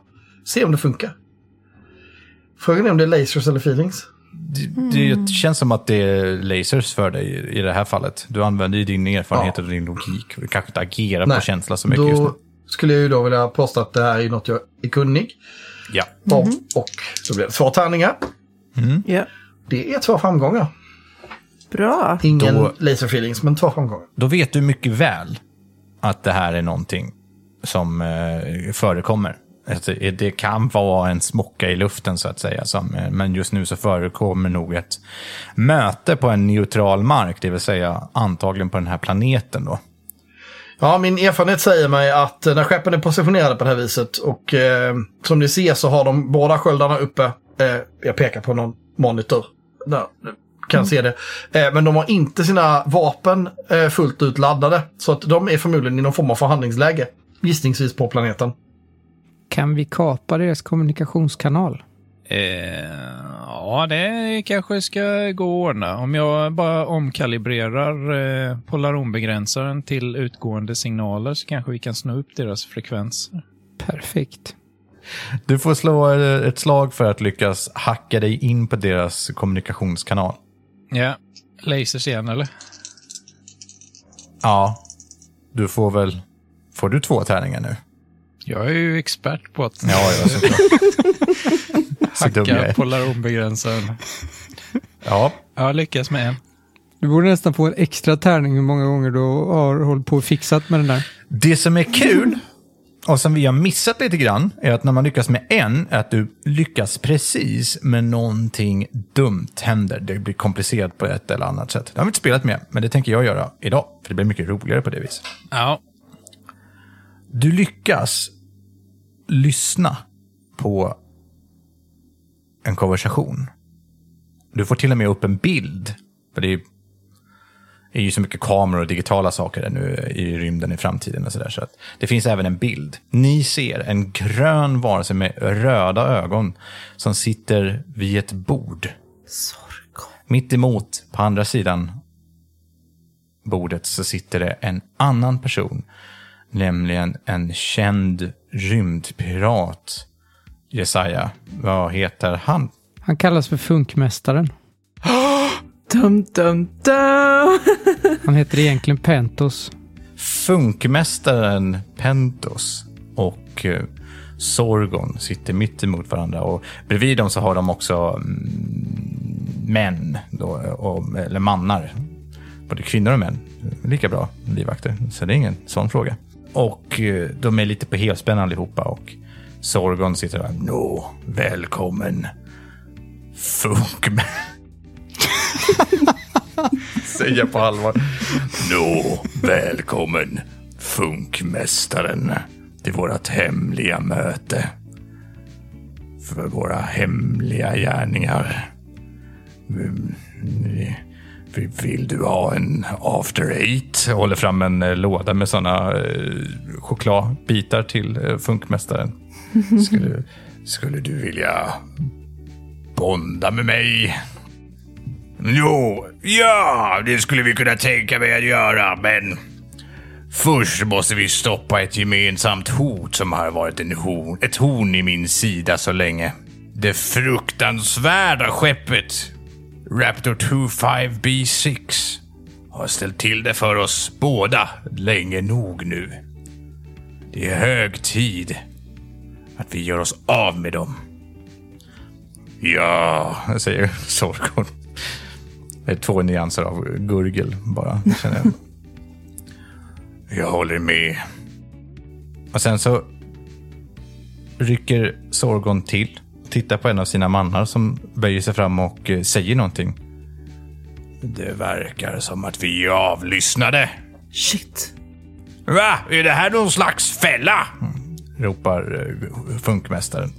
Se om det funkar. Frågan är om det är lasers eller feelings. Det, det känns som att det är lasers för dig i- det här fallet. Du använder ju din erfarenhet Ja. och din logik. Du kanske inte agerar Nej, på känsla så mycket just nu. Då skulle jag ju då vilja påstå att det här är något jag är kunnig Ja. om. Och då blir det två tärningar. Ja. Det är två framgångar. Bra. Ingen Då- laser feelings, men två framgångar. Då vet du mycket väl att det här är någonting som eh, förekommer. Alltså, eh, det kan vara en smocka i luften så att säga. Eh, men just nu så förekommer nog ett möte på en neutral mark, det vill säga antagligen på den här planeten då. Ja, min erfarenhet säger mig att eh, när skeppen är positionerade på det här viset och eh, som ni ser så har de båda sköldarna uppe. Eh, jag pekar på någon monitor. Där, kan se det. Eh, men de har inte sina vapen fullt ut laddade. Så att de är förmodligen i någon form av förhandlingsläge. gissningsvis på planeten. Kan vi kapa deras kommunikationskanal? Eh, ja, det kanske ska gå att ordna. Om jag bara omkalibrerar eh, polaronbegränsaren till utgående signaler så kanske vi kan sno upp deras frekvenser. Perfekt. Du får slå eh, ett slag för att lyckas hacka dig in på deras kommunikationskanal. Ja, lasers igen eller? Ja, du får väl... Får du två tärningar nu? Jag är ju expert på att Ja, (laughs) jag hacka polaronbegränsaren. Ja, Jag lyckas med en. Du borde nästan få en extra tärning hur många gånger du har hållit på och fixat med den där. Det som är kul, och som vi har missat lite grann, är att när man lyckas med en, är att du lyckas precis, men någonting dumt händer. Det blir komplicerat på ett eller annat sätt. Det har vi inte spelat med, men det tänker jag göra idag. För det blir mycket roligare på det viset. Ja, Du lyckas lyssna på en konversation. Du får till och med upp en bild. För det är, ju så mycket kameror och digitala saker nu i rymden i framtiden. och så, där, så att Det finns även en bild. Ni ser en grön varelse med röda ögon som sitter vid ett bord. Sorg. Mitt emot, på andra sidan bordet, så sitter det en annan person. Nämligen en känd rymdpirat. Jesaja, vad heter han? Han kallas för Funkmästaren. (gasps) Dum, dum, dum. (laughs) Han heter egentligen Pentos. Funkmästaren Pentos och eh, Sorgon sitter mitt emot varandra. Och bredvid dem så har de också mm, män, då, och, eller mannar. Både kvinnor och män. Lika bra livvakter, så det är ingen sån fråga. Och eh, de är lite på helspänn allihopa och Sorgon sitter där. Nå, välkommen. Funkmästaren. (laughs) Säger jag på allvar. Nå, välkommen Funkmästaren till vårt hemliga möte. För våra hemliga gärningar. Mm, vill du ha en after eight? Jag håller fram en eh, låda med sådana eh, chokladbitar till eh, Funkmästaren. (laughs) Skulle, skulle du vilja bonda med mig? Jo, ja, det skulle vi kunna tänka mig att göra, men först måste vi stoppa ett gemensamt hot som har varit en horn, ett horn i min sida så länge. Det fruktansvärda skeppet Raptor 25B6 har ställt till det för oss båda länge nog nu. Det är hög tid att vi gör oss av med dem. Ja, säger (laughs) Sorgon. Det är två nyanser av gurgel bara, känner jag. (laughs) Jag håller med. Och sen så rycker Sorgon till, tittar på en av sina mannar som böjer sig fram och eh, säger någonting. Det verkar som att vi är avlyssnade. Shit. Va? Är det här någon slags fälla? Ropar eh, funkmästaren.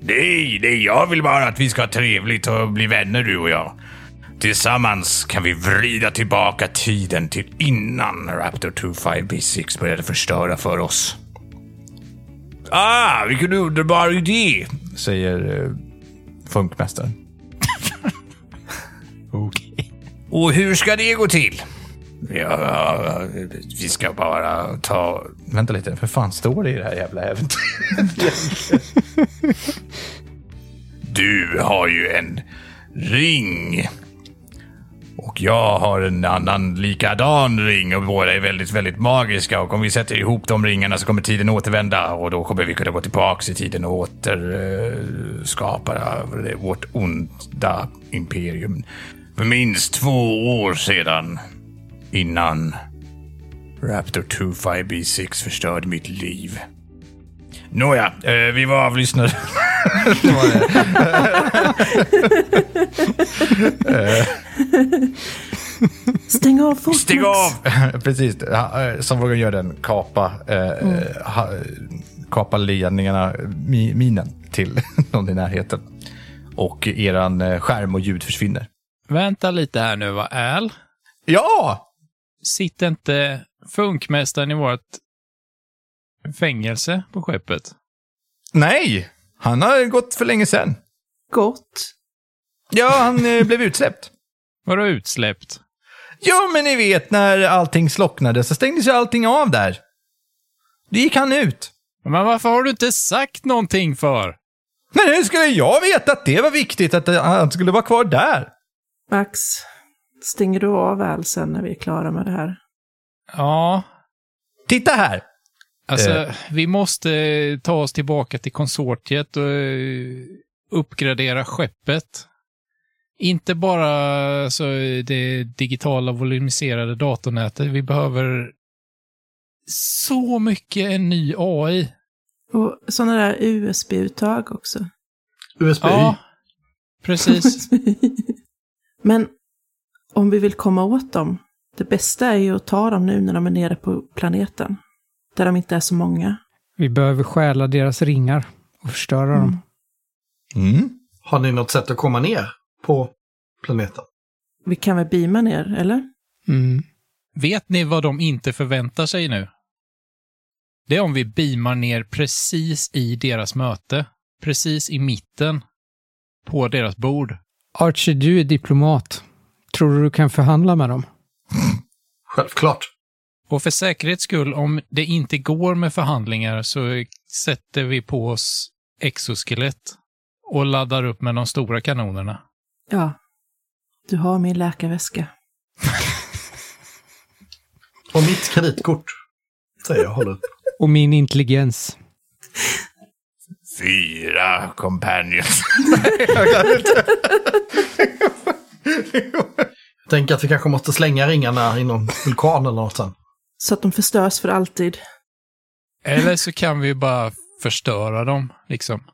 Nej, nej, jag vill bara att vi ska ha trevligt och bli vänner du och jag. Tillsammans kan vi vrida tillbaka tiden till innan Raptor 25B6 började förstöra för oss. Ah, vilken underbar idé, säger eh, funkmästaren. (laughs) okej. Och hur ska det gå till? Ja, vi ska bara ta... Vänta lite, för fan står det i det här jävla äventyret? (laughs) du har ju en ring. Och jag har en annan likadan ring och båda är väldigt, väldigt magiska. Och om vi sätter ihop de ringarna så kommer tiden återvända och då kommer vi kunna gå tillbaks i tiden och återskapa vårt onda imperium. För minst två år sedan, innan Raptor 25B6 förstörde mitt liv. Nåja, eh, vi var avlyssnade. (laughs) Det var det. Stäng av folk. Stäng av! (laughs) Precis, eh, som vågar göra den. Kapa, eh, ha, kapa ledningarna, mi, minen till (laughs) någon i närheten. Och eran eh, skärm och ljud försvinner. Vänta lite här nu, va? Al? Ja! Sitter inte funkmästaren i vårt fängelse på skeppet? Nej, han har gått för länge sedan. Gott. Ja, han eh, blev utsläppt. Vadå utsläppt? Ja, men ni vet när allting slocknade så stängdes ju allting av där. Då gick han ut. Men varför har du inte sagt någonting för? Men hur skulle jag veta att det var viktigt att han skulle vara kvar där? Max, stänger du av väl sen när vi är klara med det här? Ja, Titta här! Alltså Eh. vi måste ta oss tillbaka till konsortiet och eh, uppgradera skeppet. Inte bara alltså, det digitala volymiserade datornätet. Vi behöver så mycket en ny AI. Och sådana där USB-uttag också. USB-Y. Ja, precis. (laughs) Men om vi vill komma åt dem, det bästa är ju att ta dem nu när de är nere på planeten. Där de inte är så många. Vi behöver stjäla deras ringar och förstöra dem. Mm. Har ni något sätt att komma ner på planeten? Vi kan väl beama ner, eller? Mm. Vet ni vad de inte förväntar sig nu? Det är om vi beamar ner precis i deras möte. Precis i mitten. På deras bord. Archie, du är diplomat. Tror du du kan förhandla med dem? (laughs) Självklart. Och för säkerhets skull, om det inte går med förhandlingar så sätter vi på oss exoskelett och laddar upp med de stora kanonerna. Ja. Du har min läkarväska. Och mitt kreditkort. Säger jag, håller. Och min intelligens. Fyra companions. Tänk att vi kanske måste slänga ringarna i någon vulkan eller något sen. Så att de förstörs för alltid. Eller så kan vi bara förstöra dem, liksom.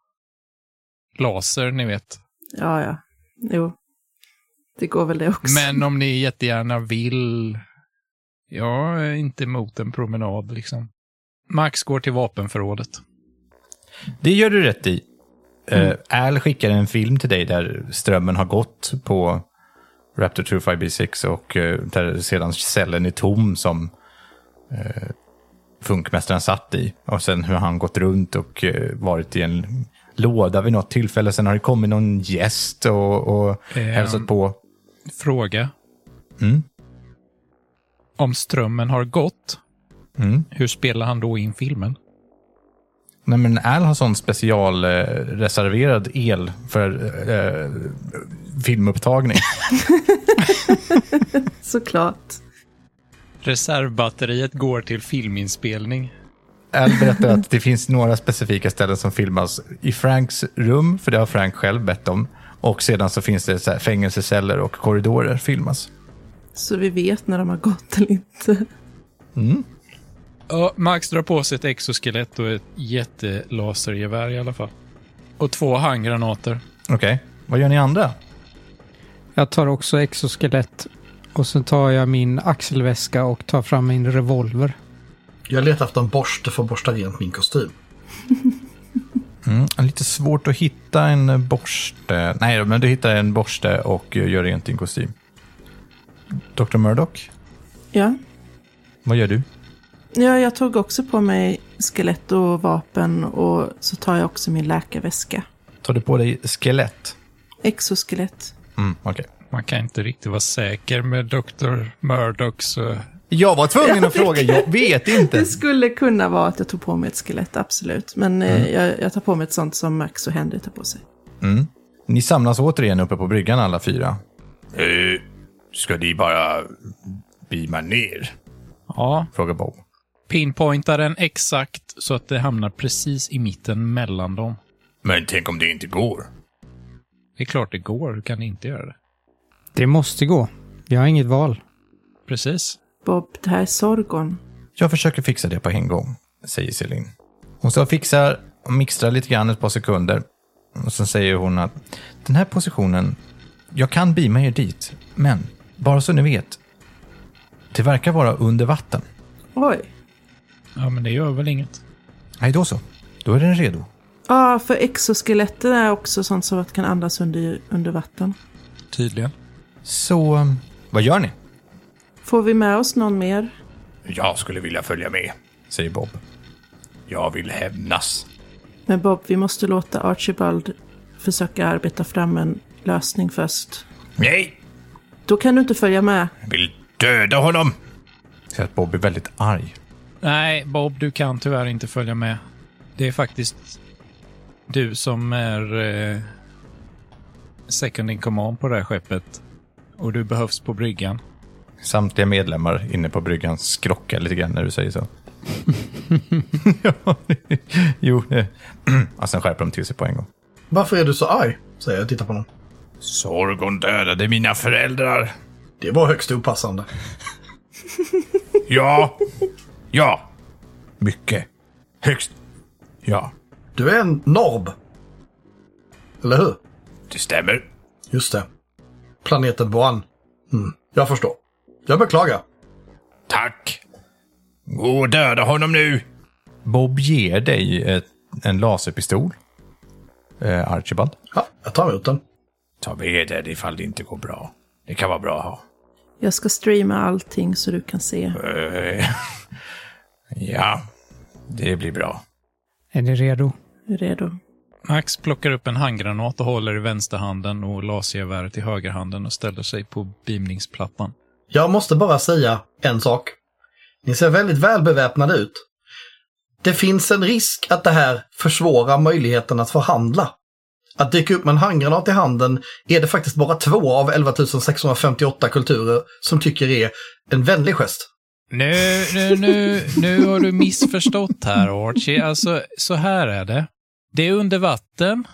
Laser, ni vet. Ja, ja. Jo. Det går väl det också. Men om ni jättegärna vill... Jag är inte emot en promenad, liksom. Max går till vapenförrådet. Det gör du rätt i. Uh, Al skickar en film till dig där strömmen har gått på Raptor 25B6 och uh, där sedan cellen är tom som uh, funkmästaren satt i. Och sen hur han gått runt och uh, varit i en låda vid något tillfälle. Sen har det kommit någon gäst och, och Ehm. hälsat på. Fråga. Mm. Om strömmen har gått, Mm. hur spelar han då in filmen? Nej, men Al har sån specialreserverad eh, el för eh, filmupptagning. (laughs) Såklart. Reservbatteriet går till filminspelning. Al berättar att det finns några specifika ställen som filmas i Franks rum, för det har Frank själv bett om. Och sedan så finns det så här fängelseceller och korridorer filmas. Så vi vet när de har gått eller inte. Ja, Max drar på sig ett exoskelett och ett jättelasergevär i alla fall. Och två handgranater. Okej, vad gör ni andra? Jag tar också exoskelett. Och så tar jag min axelväska och tar fram min revolver. Jag letar efter en borste för att borsta rent min kostym. (laughs) Mm, lite svårt att hitta en borste. Nej, men du hittar en borste och gör rent din kostym. Dr. Murdoch, Ja. vad gör du? ja, jag tog också på mig skelett och vapen och så tar jag också min läkarväska. Tar du på dig skelett? Exoskelett. Mm, okej. Man kan inte riktigt vara säker med Dr. Murdoch så... Jag var tvungen att fråga, jag vet inte. Det skulle kunna vara att jag tog på mig ett skelett, absolut. Men eh, jag, jag tar på mig ett sånt som Max och Henry tar på sig. Mm. Ni samlas återigen uppe på bryggan alla fyra. Eh, ska ni bara beama ner? Ja, Frågar Bob. pinpointa den exakt så att det hamnar precis i mitten mellan dem. Men tänk om det inte går? Det är klart det går, hur kan det inte göra det? Det måste gå. Jag har inget val. Precis. Bob, det här är Sorgon. Jag försöker fixa det på en gång, säger Celine. Hon står och fixar och mixtrar lite grann ett par sekunder. Och sen säger hon att den här positionen, jag kan beama er dit, men bara så ni vet, det verkar vara under vatten. Oj. Ja, men det gör väl inget. Nej, då så. Då är den redo. Ja, för exoskeletten är också sånt som att kan andas under, under vatten. Tydligen. Så, um, vad gör ni? Får vi med oss någon mer? Jag skulle vilja följa med, säger Bob. Jag vill hämnas. Men Bob, vi måste låta Archibald försöka arbeta fram en lösning först. Nej, Då kan du inte följa med. jag vill döda honom. Så att Bob är väldigt arg. Nej, Bob, du kan tyvärr inte följa med. Det är faktiskt du som är eh, second in command på det här skeppet. Och du behövs på bryggan. Samtliga medlemmar inne på bryggan skrockar lite grann när du säger så. ja, (laughs) (laughs) jo, eh, och (clears throat) sen skärper de till sig på en gång. Varför är du så arg? Säger jag och tittar på honom. Sorgon dödade mina föräldrar. Det var högst opassande. (laughs) Ja. Ja. Mycket. Högst. Ja, Du är en norb. Eller hur? det stämmer. Just det. Planeten Boan. Mm, jag förstår. Jag beklagar. Tack. Gå och döda honom nu. Bob ger dig ett, en laserpistol. Eh, Archibald. Ja, jag tar emot den. Ta med den ifall det inte går bra. Det kan vara bra att ha. Jag ska streama allting så du kan se. Eh, (laughs) ja, det blir bra. Är ni redo? Redo? Max plockar upp en handgranat och håller i vänsterhanden och lasergeväret i högerhanden och ställer sig på beamningsplattan. Jag måste bara säga en sak. Ni ser väldigt välbeväpnade ut. Det finns en risk att det här försvårar möjligheten att förhandla. Att dyka upp med en handgranat i handen är det faktiskt bara två av 11 658 kulturer som tycker är en vänlig gest. Nu, nu, nu, nu har du missförstått här, Archie. Alltså, så här är det. Det är under vatten.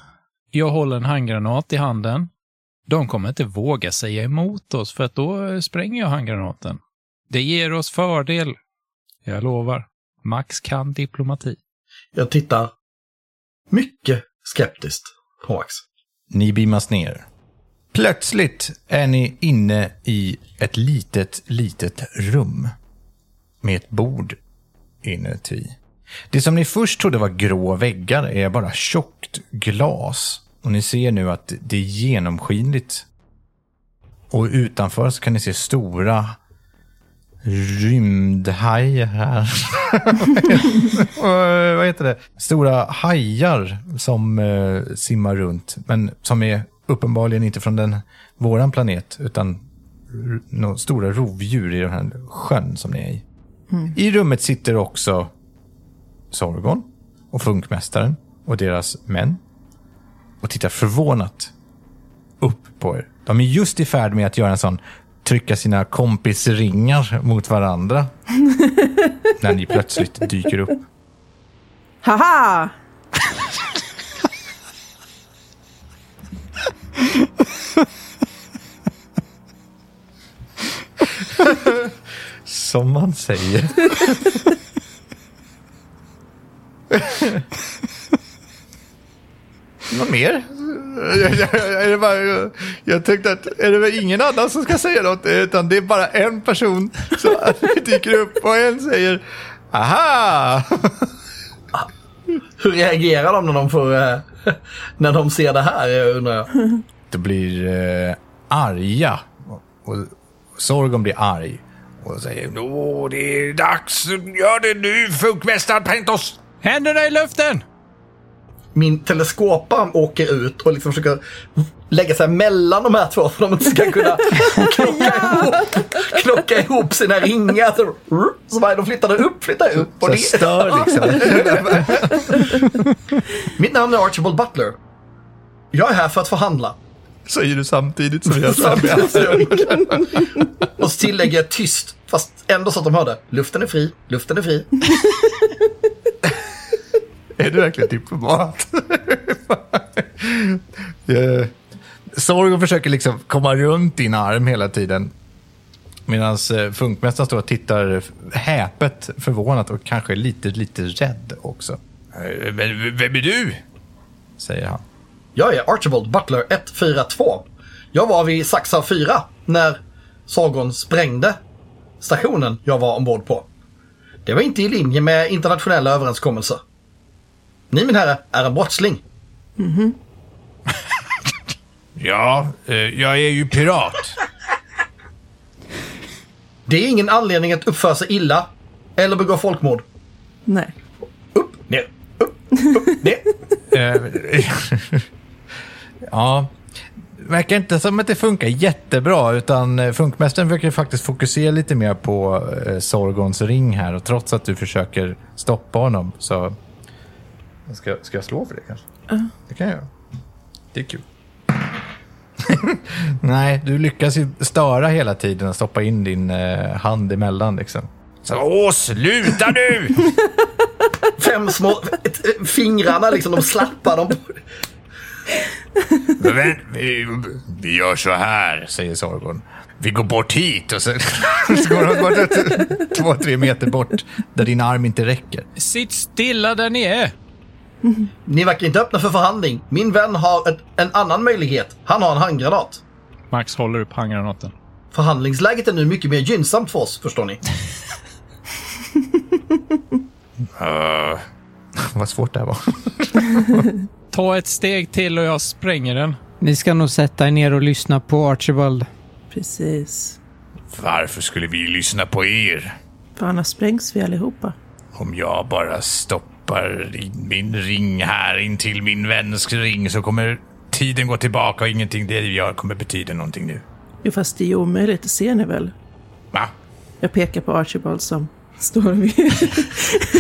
Jag håller en handgranat i handen. De kommer inte våga säga emot oss, för att då spränger jag handgranaten. Det ger oss fördel. Jag lovar. Max kan diplomati. Jag tittar mycket skeptiskt på Max. Ni beamas ner. Plötsligt är ni inne i ett litet, litet rum. Med ett bord inuti. Det som ni först trodde var grå väggar är bara tjockt glas. Och ni ser nu att det är genomskinligt. Och utanför så kan ni se stora rymdhajar. (laughs) Eh, Vad heter det? Stora hajar som eh, simmar runt. Men som är uppenbarligen inte från den, våran planet. Utan r- stora rovdjur i den här sjön som ni är i. I rummet sitter också Sorgon och Funkmästaren och deras män. Och tittar förvånat upp på er. De är just i färd med att göra en sån trycka sina kompisringar mot varandra. (laughs) när ni plötsligt dyker upp. Haha! Som man säger. (laughs) Något mer? Jag, jag, bara, jag tänkte att är det väl ingen annan som ska säga något, utan det är bara en person som (laughs) dyker upp och en säger Aha! (laughs) Hur reagerar de när de, får, eh, (laughs) när de ser det här, eh, undrar jag. De blir eh, arga. Och Sorgon blir arg. Och säger Åh, det är dags. Gör det nu, funkmästaren Pentos! Händerna i luften! Min teleskoparm åker ut och liksom försöker lägga sig mellan de här två för att de inte ska kunna (laughs) knocka, ihop, knocka ihop sina ringar. Så, så bara, de flyttade upp, flyttade upp. Så Och jag stör liksom. (laughs) Mitt namn är Archibald Butler. Jag är här för att förhandla. Säger du samtidigt som jag Samtidigt Och så tillägger jag tyst, fast ändå så att de hörde. Luften är fri, luften är fri. (laughs) Är du verkligen diplomat? (laughs) Eh, Sorgon försöker liksom komma runt din arm hela tiden. Medan funkmästaren står och tittar häpet, förvånat och kanske lite, lite rädd också. Eh, Men vem är du? Säger han. Jag är Archibald Butler 142. Jag var vid Saxa 4 när Sargon sprängde stationen jag var ombord på. Det var inte i linje med internationella överenskommelser. Ni min herre är en brottsling. (laughs) Ja, eh, jag är ju pirat. Det är ingen anledning att uppföra sig illa eller begå folkmord. Nej. Upp ner, upp, upp, ner. (laughs) Eh, (laughs) ja, verkar inte som att det funkar jättebra, utan eh, funkmästaren försöker faktiskt fokusera lite mer på Sorgons ring här. Och trots att du försöker stoppa honom så... Ska, ska jag slå för det kanske? Det kan jag göra. Det är kul. (laughs) Nej, du lyckas ju störa hela tiden och stoppa in din eh, hand emellan liksom. Så, Åh, sluta nu! (laughs) Fem små fingrarna liksom, de slappar. De... Men, vi, vi gör så här, säger Sorgon. Vi går bort hit och så, (laughs) så går de bort ett- två, tre meter bort där din arm inte räcker. Sitt stilla där ni är. Ni verkar inte öppna för förhandling. Min vän har en, en annan möjlighet. Han har en handgranat. Max håller upp handgranaten. Förhandlingsläget är nu mycket mer gynnsamt för oss, förstår ni. Uh, (laughs) vad svårt det här var. (laughs) Ta ett steg till och jag spränger den. Ni ska nog sätta er ner och lyssna på Archibald. Precis. Varför skulle vi lyssna på er? För annars sprängs vi allihopa. Om jag bara stoppar in min ring här in till min väns ring så kommer tiden gå tillbaka och ingenting det vi gör kommer betyda någonting nu. Jo, fast det är ju omöjligt, det ser ni väl? Va? Jag pekar på Archibald som står vid...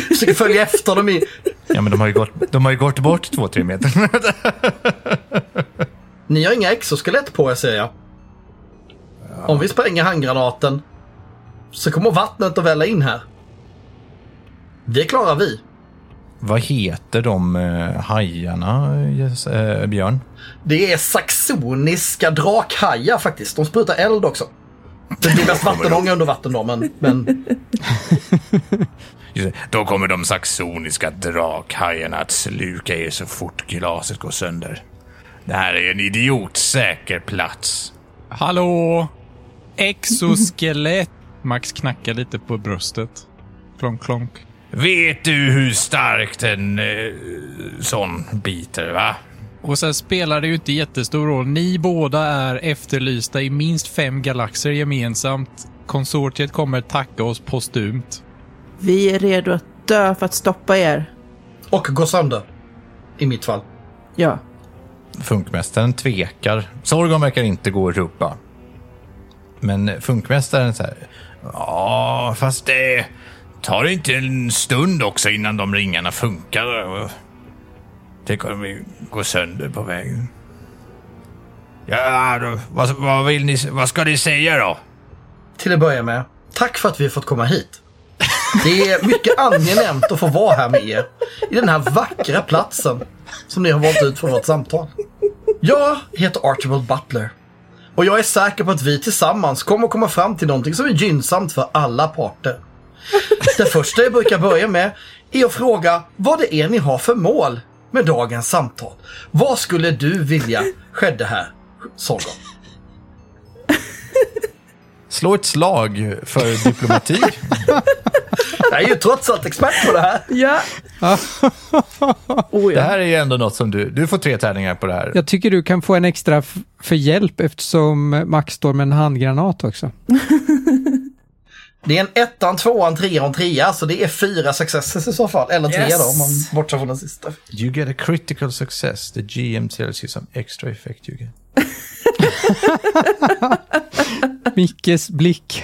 Försöker följa efter dem i... Ja, men de har ju gått, de har ju gått bort två, tre meter. (laughs) Ni har inga exoskelett på er, säger jag. Om vi spränger handgranaten så kommer vattnet att välla in här. Det klarar vi. Vad heter de eh, hajarna, eh, Björn? Det är saxoniska drakhajar faktiskt. De sprutar eld också. Det blir mest vattenånga under vatten då, men, men (laughs) Då kommer de saxoniska drakhajarna att sluka er så fort glaset går sönder. Det här är en idiotsäker plats. Hallå! Exoskelett! Max knackar lite på bröstet. Klonk, klonk. Vet du hur starkt en eh, sån biter, va? Och sen spelar det ju inte jättestor roll. Ni båda är efterlysta i minst fem galaxer gemensamt. Konsortiet kommer tacka oss postumt. Vi är redo att dö för att stoppa er. och gå sönder. I mitt fall. Ja. Funkmästaren tvekar. Sorgon verkar inte gå att rubba. Men funkmästaren så här. Ja, fast det tar det inte en stund också innan de ringarna funkar. Tänk om vi går sönder på vägen. Ja, då, vad, vad, vill ni, vad ska ni säga då? Till att börja med, tack för att vi har fått komma hit. Det är mycket angenämt att få vara här med er. I den här vackra platsen som ni har valt ut för vårt samtal. Jag heter Archibald Butler. Och jag är säker på att vi tillsammans kommer komma fram till någonting som är gynnsamt för alla parter. Det första jag brukar börja med är att fråga vad det är ni har för mål med dagens samtal. Vad skulle du vilja skedde här, Sorgon? Slå ett slag för diplomati. Jag är ju trots allt expert på det här. Ja. oh, (laughs) Det här är ju ändå något som du... Du får tre tärningar på det här. Jag tycker du kan få en extra f- för hjälp eftersom Max står med en handgranat också. (laughs) Det är en ettan, tvåan, trean, trea, så det är fyra successes i så fall. Eller tre Yes. då, om man bortser från den sista. You get a critical success. The GM tells you some extra effect you get. (laughs) Mickes blick.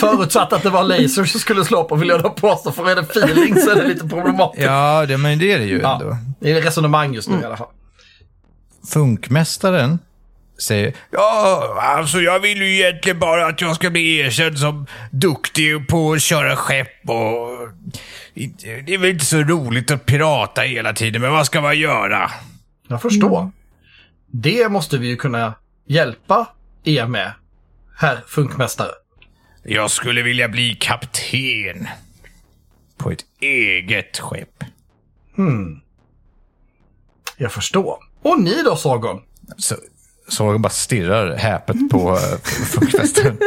Förutsatt att det var laser som skulle slå på vill jag då påstå, för är det feeling så är det lite problematiskt. Ja, det, men det är det ju ändå. Ja, det är resonemang just nu i alla fall. Funkmästaren säger Ja, alltså jag vill ju egentligen bara att jag ska bli erkänd som duktig på att köra skepp och... Det är väl inte så roligt att pirata hela tiden, men vad ska man göra? Jag förstår. Det måste vi ju kunna hjälpa er med, herr funkmästare. Jag skulle vilja bli kapten på ett eget skepp. Jag förstår. Och ni då, Sorgon? Så, så bara stirrar häpet på eh, funkfesten.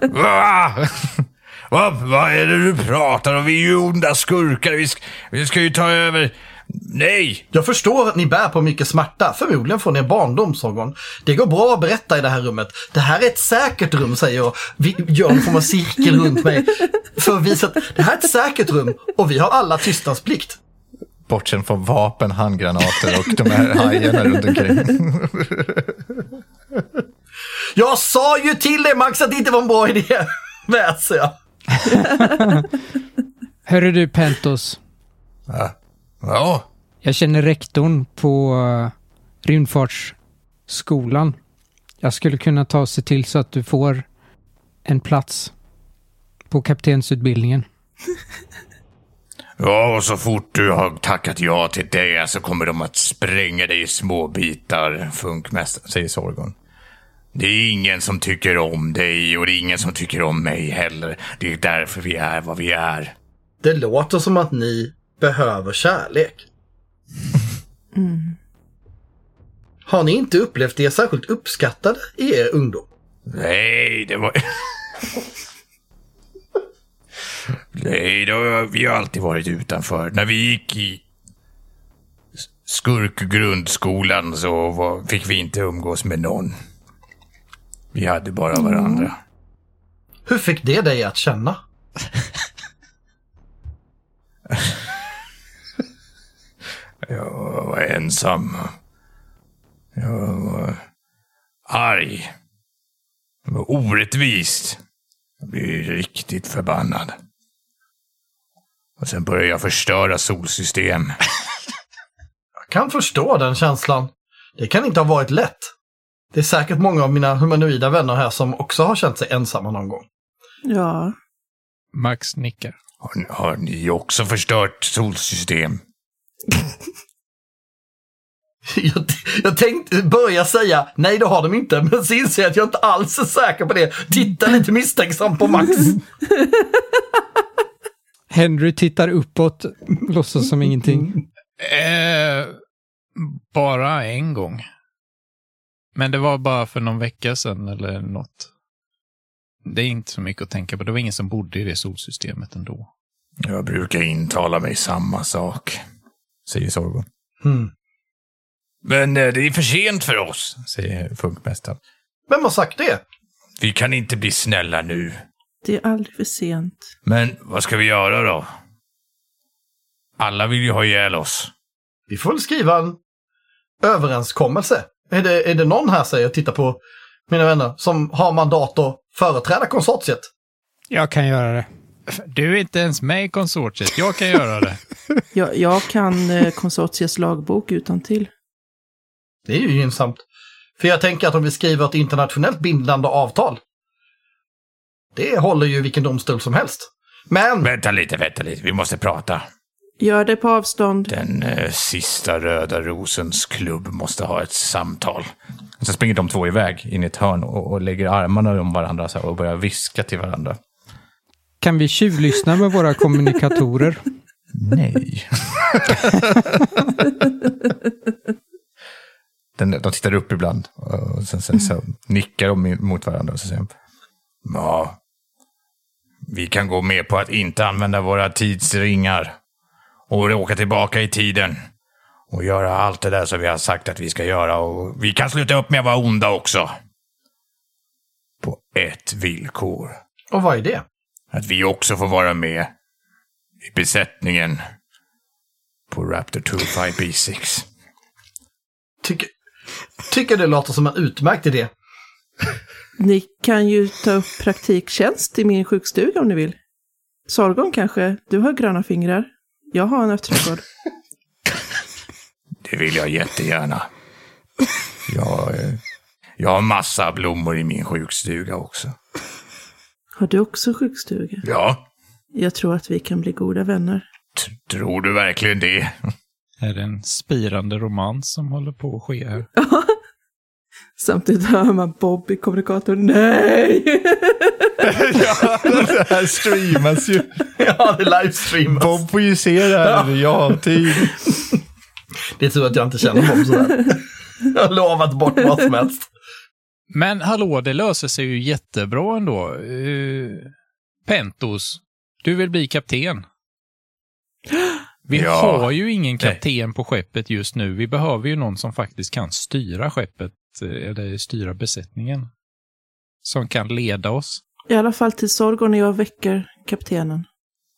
Vad, eh, Vad är det du pratar om? Vi är ju onda skurkar. Vi ska, vi ska ju ta över Nej! Jag förstår att ni bär på mycket smärta, förmodligen från er barndomsågon. Det går bra att berätta i det här rummet. Det här är ett säkert rum, säger jag. Vi gör en form av cirkel runt mig. För att visa att det här är ett säkert rum och vi har alla tystnadsplikt. Bortsett från vapen, handgranater och de här hajarna runt omkring. (laughs) Jag sa ju till dig Max att det inte var en bra idé, (laughs) väser jag. (laughs) Hörru du Pentos, Ja, jag känner rektorn på uh, rymdfartsskolan. Jag skulle kunna ta och se till så att du får en plats på kaptensutbildningen. Ja, och så fort du har tackat ja till det så kommer de att spränga dig i små bitar, funkmästaren, säger Sorgon. Det är ingen som tycker om dig och det är ingen som tycker om mig heller. Det är därför vi är vad vi är. Det låter som att ni behöver kärlek. (laughs) Har ni inte upplevt er särskilt uppskattade i er ungdom? Nej, det var... (laughs) Nej, har vi har alltid varit utanför. När vi gick i skurkgrundskolan så var, fick vi inte umgås med någon. Vi hade bara varandra. Hur fick det dig att känna? (laughs) Jag var ensam. Jag var arg. Det var orättvist. Jag blev riktigt förbannad. Och sen började jag förstöra solsystem. (laughs) Jag kan förstå den känslan. Det kan inte ha varit lätt. Det är säkert många av mina humanoida vänner här som också har känt sig ensamma någon gång. Ja, Max nickar. Har, ni- har ni också förstört solsystem? (laughs) Jag, jag tänkte börja säga nej det har de inte, men så inser jag att jag inte alls är säker på det. Titta lite misstänksamt på Max. (laughs) Henry tittar uppåt, låtsas som ingenting. Eh, bara en gång. Men det var bara för någon vecka sedan eller något. Det är inte så mycket att tänka på. Det var ingen som bodde i det solsystemet ändå. Jag brukar intala mig samma sak, säger Sorgon. Hmm. Men eh, det är för sent för oss, säger funkmästaren. Vem har sagt det? Vi kan inte bli snälla nu. Det är aldrig för sent. Men vad ska vi göra då? Alla vill ju ha ihjäl oss. Vi får väl skriva en överenskommelse. Är det, är det någon här, säger jag, titta på mina vänner, som har mandat att företräda konsortiet? Jag kan göra det. Du är inte ens med i konsortiet. Jag kan göra det. (laughs) Jag, jag kan eh, konsortiets lagbok utan till. Det är ju gynnsamt. För jag tänker att om vi skriver ett internationellt bindande avtal, det håller ju vilken domstol som helst. Men Vänta lite, vänta lite. Vi måste prata. Gör det på avstånd. Den eh, sista röda rosens klubb måste ha ett samtal. Och så springer de två iväg in i ett hörn och, och lägger armarna om varandra så här, och börjar viska till varandra. Kan vi tjuvlyssna med våra kommunikatorer? Nej. Den, de tittar upp ibland och sen, sen så nickar de mot varandra och så säger de, Ja, vi kan gå med på att inte använda våra tidsringar och åka tillbaka i tiden och göra allt det där som vi har sagt att vi ska göra och vi kan sluta upp med att vara onda också. På ett villkor. Och vad är det? Att vi också får vara med i besättningen på Raptor 25B6. Tycker, tycker det låter som en utmärkt idé. Ni kan ju ta upp praktiktjänst i min sjukstuga om ni vill. Sorgon kanske? Du har gröna fingrar. Jag har en örtträdgård. Det vill jag jättegärna. Jag, eh, jag har massa blommor i min sjukstuga också. Har du också sjukstuga? Ja, Jag tror att vi kan bli goda vänner. t- tror du verkligen det? Är det en spirande romans som håller på att ske här? (laughs) Samtidigt hör man Bob i kommunikatorn. Nej! (laughs) ja, det här streamas ju. ja, det livestreamas. Bob får ju se det här i realtid. Det är tur att jag inte känner Bob sådär. jag har lovat bort vad som helst. Men hallå, det löser sig ju jättebra ändå. Uh, Pentos, du vill bli kapten. Vi Ja. har ju ingen kapten på skeppet just nu. Vi behöver ju någon som faktiskt kan styra skeppet, eh, eller styra besättningen. Som kan leda oss. I alla fall till Sorgon när jag väcker kaptenen.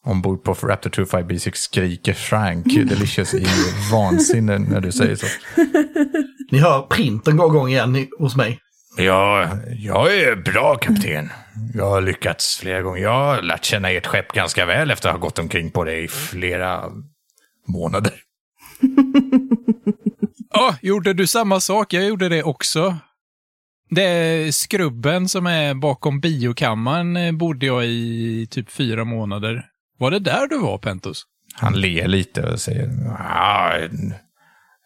Ombord på Raptor 25B6 skriker Frank Delicious i vansinne när du säger så. (laughs) Ni hör printen gå igång igen hos mig. Ja, jag är bra kapten. Jag har lyckats flera gånger. Jag har lärt känna ert skepp ganska väl efter att ha gått omkring på det i flera månader. (laughs) Ja, gjorde du samma sak? Jag gjorde det också. Det är skrubben som är bakom biokammaren eh, bodde jag i typ fyra månader. Var det där du var, Pentos? Han ler lite och säger ja, en,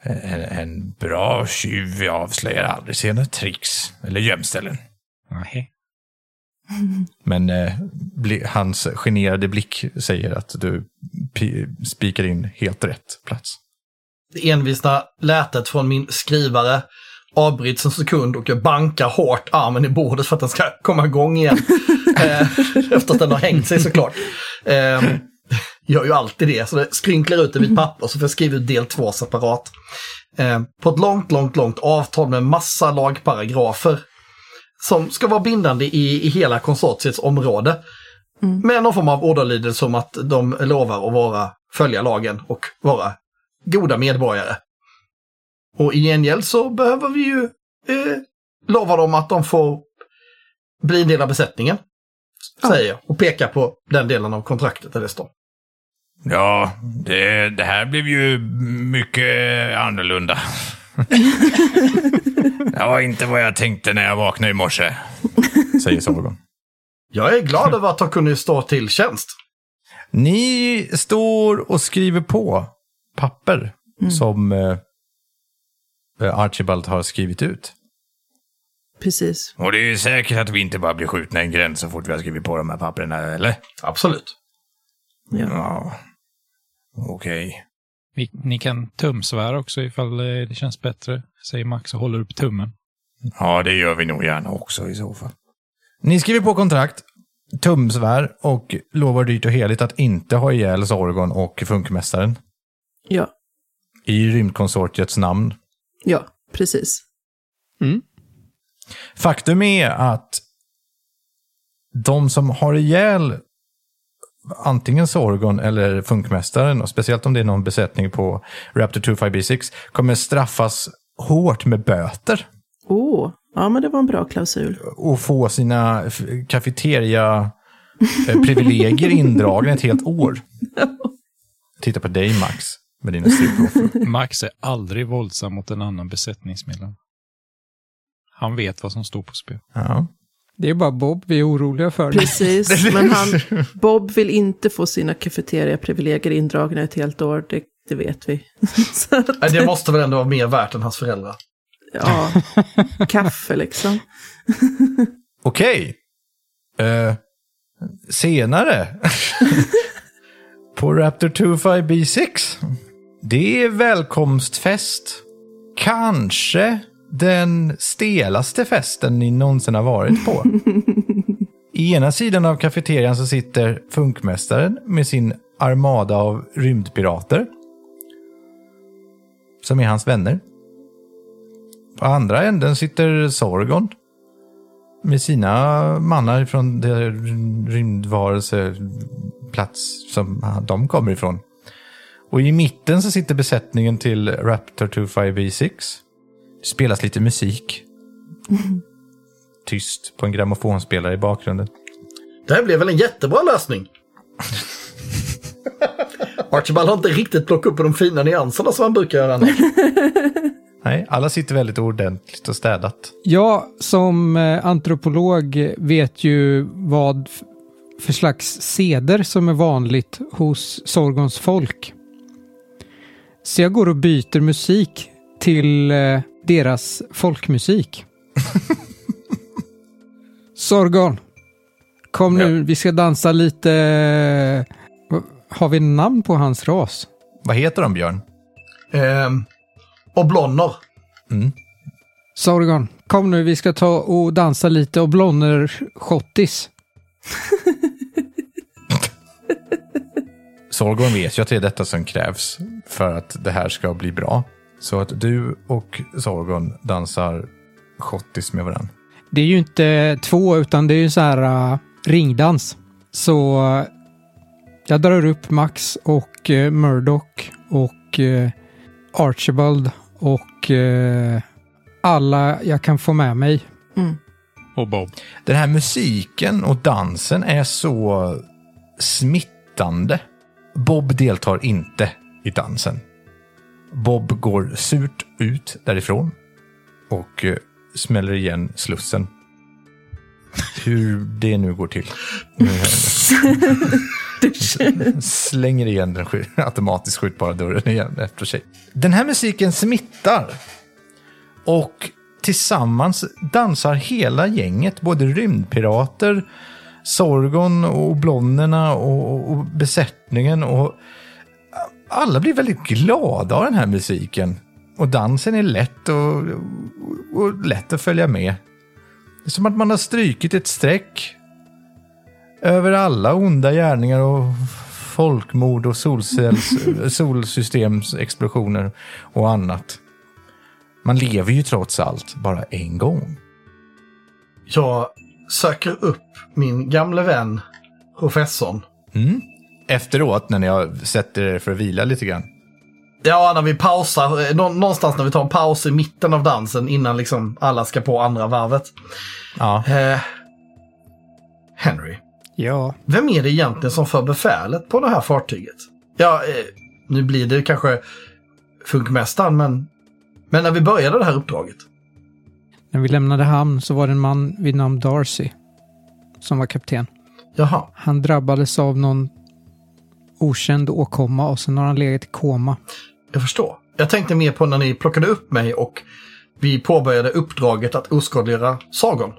en, en bra tjuv avslöjar aldrig sina tricks eller gömställen. Nej. (laughs) Men eh, bli, hans generade blick säger att du pi- spikar in helt rätt plats. Envisna lätet från min skrivare avbryts en sekund och jag bankar hårt armen i bordet för att den ska komma igång igen. (laughs) eh, efter att den har hängt sig såklart. Eh, gör ju alltid det, så det skrynklar ut i mitt papper så får jag skriva ut del två separat. Eh, på ett långt, långt, långt avtal med massa lagparagrafer som ska vara bindande i, i hela konsortiets område. Med någon form av ordalydelse om att de lovar att vara, följa lagen och vara goda medborgare. Och i gengäld så behöver vi ju eh, lova dem att de får bli en del av besättningen. Säger jag och pekar på den delen av kontraktet där det står. Ja, det, det här blev ju mycket annorlunda. (laughs) det var inte vad jag tänkte när jag vaknade i morse, säger Sorgon. Jag är glad över att ha kunnat stå till tjänst. Ni står och skriver på papper som eh, Archibald har skrivit ut. Precis. Och det är ju säkert att vi inte bara blir skjutna i en gräns så fort vi har skrivit på de här papperna, eller? Absolut. Ja. Ja. Okej. Vi, ni kan tumsvära också ifall eh, det känns bättre, säger Max och håller upp tummen. Ja, det gör vi nog gärna också i så fall. Ni skriver på kontrakt, tumsvär och lovar dyrt och heligt att inte ha ihjäl Sorgon och Funkmästaren. Ja. I rymdkonsortiets namn. Ja, precis. Faktum är att de som har ihjäl antingen Sorgon eller Funkmästaren, och speciellt om det är någon besättning på Raptor 25B6, kommer straffas hårt med böter Åh, ja men det var en bra klausul. och få sina f- kafeteria-privilegier indragna ett helt år. (laughs) Titta på dig Max, med dina strupoffer. (laughs) Max är aldrig våldsam mot en annan besättningsmedlem. Han vet vad som står på spel. Ja. Det är bara Bob vi är oroliga för. Precis, (laughs) men han, Bob vill inte få sina kafeteria-privilegier indragna ett helt år, det, det vet vi. (laughs) Så att, Det måste väl ändå vara mer värt än hans föräldrar. ja, kaffe liksom. Okej. Eh, senare. på Raptor 25B6. Det är välkomstfest. Kanske den stelaste festen ni någonsin har varit på. (laughs) I ena sidan av kafeterian så sitter Funkmästaren med sin armada av rymdpirater. Som är hans vänner. På andra änden sitter Sorgon med sina mannar från den rymdvarelseplats som de kommer ifrån. Och i mitten så sitter besättningen till Raptor 25B6. Det spelas lite musik. Tyst på en grammofonspelare i bakgrunden. Det här blev väl en jättebra lösning. Archibald har inte riktigt plockat upp de fina nyanserna som han brukar göra annars. (laughs) Nej, alla sitter väldigt ordentligt och städat. Jag som eh, antropolog vet ju vad för slags seder som är vanligt hos Sorgons folk. Så jag går och byter musik till eh, deras folkmusik. (laughs) Sorgon, kom nu, vi ska dansa lite... eh, Har vi namn på hans ras? Vad heter de, Björn? Ehm, och blonner. Sorgon, kom nu, vi ska ta och dansa lite och blonner schottis. (laughs) Sorgon vet ju att det är detta som krävs för att det här ska bli bra. Så att du och Sorgon dansar schottis med varandra. Det är ju inte två, utan det är ju så här uh, ringdans. Så uh, jag drar upp Max och uh, Murdoch och uh, Archibald och uh, alla jag kan få med mig. Mm. Och Bob. Den här musiken och dansen är så smittande. Bob deltar inte i dansen. Bob går surt ut därifrån och eh, smäller igen slussen. Hur det nu går till. (laughs) Slänger igen den automatiskt skjutbara dörren igen efter sig. Den här musiken smittar. Och tillsammans dansar hela gänget, både rymdpirater, Sorgon och blonderna och, och besättningen. Och alla blir väldigt glada av den här musiken. Och dansen är lätt och, och, och lätt att följa med. Det är som att man har strykit ett streck över alla onda gärningar och folkmord och (laughs) solsystemsexplosioner och annat. Man lever ju trots allt bara en gång. Jag söker upp min gamle vän, professorn. Mm. Efteråt, när har sett er för att vila lite grann. Ja, när vi pausar, eh, nå- någonstans när vi tar en paus i mitten av dansen innan liksom alla ska på andra varvet. Ja. Eh, Henry, Ja, vem är det egentligen som för befälet på det här fartyget? Ja, eh, nu blir det kanske funkmästaren, men, men när vi började det här uppdraget. när vi lämnade hamn så var det en man vid namn Darcy som var kapten. Jaha, Han drabbades av någon okänd åkomma och sen har han legat i koma. jag förstår. Jag tänkte mer på när ni plockade upp mig och vi påbörjade uppdraget att oskadliggöra Sagon.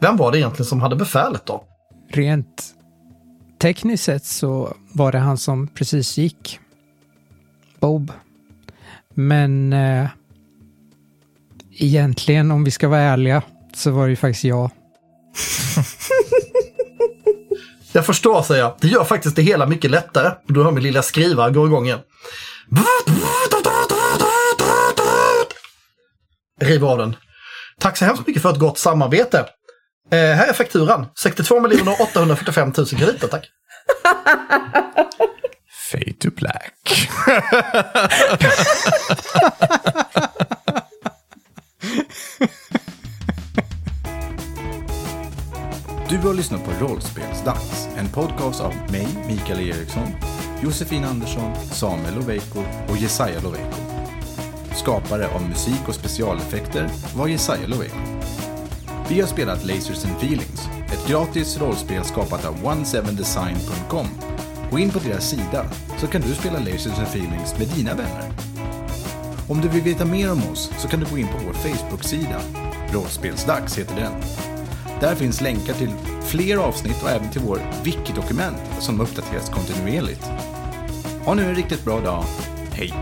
Vem var det egentligen som hade befälet då? Rent tekniskt sett så var det han som precis gick. Bob. Men eh, egentligen, om vi ska vara ärliga, så var det ju faktiskt jag. Jag förstår, säger jag. Det gör faktiskt det hela mycket lättare. Då hör min lilla skrivare gå igång igen. River av den. Tack så hemskt mycket för ett gott samarbete. Eh, här är fakturan. 62 845 000 krediter, tack. Fade to black. (laughs) Du har lyssnat på Rollspelsdags, en podcast av mig, Mikael Eriksson, Josefin Andersson, Samuel Loveiko och Jesaja Loveiko. Skapare av musik och specialeffekter var Jesaja Loveiko. Vi har spelat Lasers and Feelings, ett gratis rollspel skapat av 17design.com. Gå in på deras sida så kan du spela Lasers and Feelings med dina vänner. Om du vill veta mer om oss så kan du gå in på vår Facebook-sida. Rollspelsdags heter den. Där finns länkar till fler avsnitt och även till vår wiki-dokument som uppdateras kontinuerligt. Ha nu en riktigt bra dag. Hej!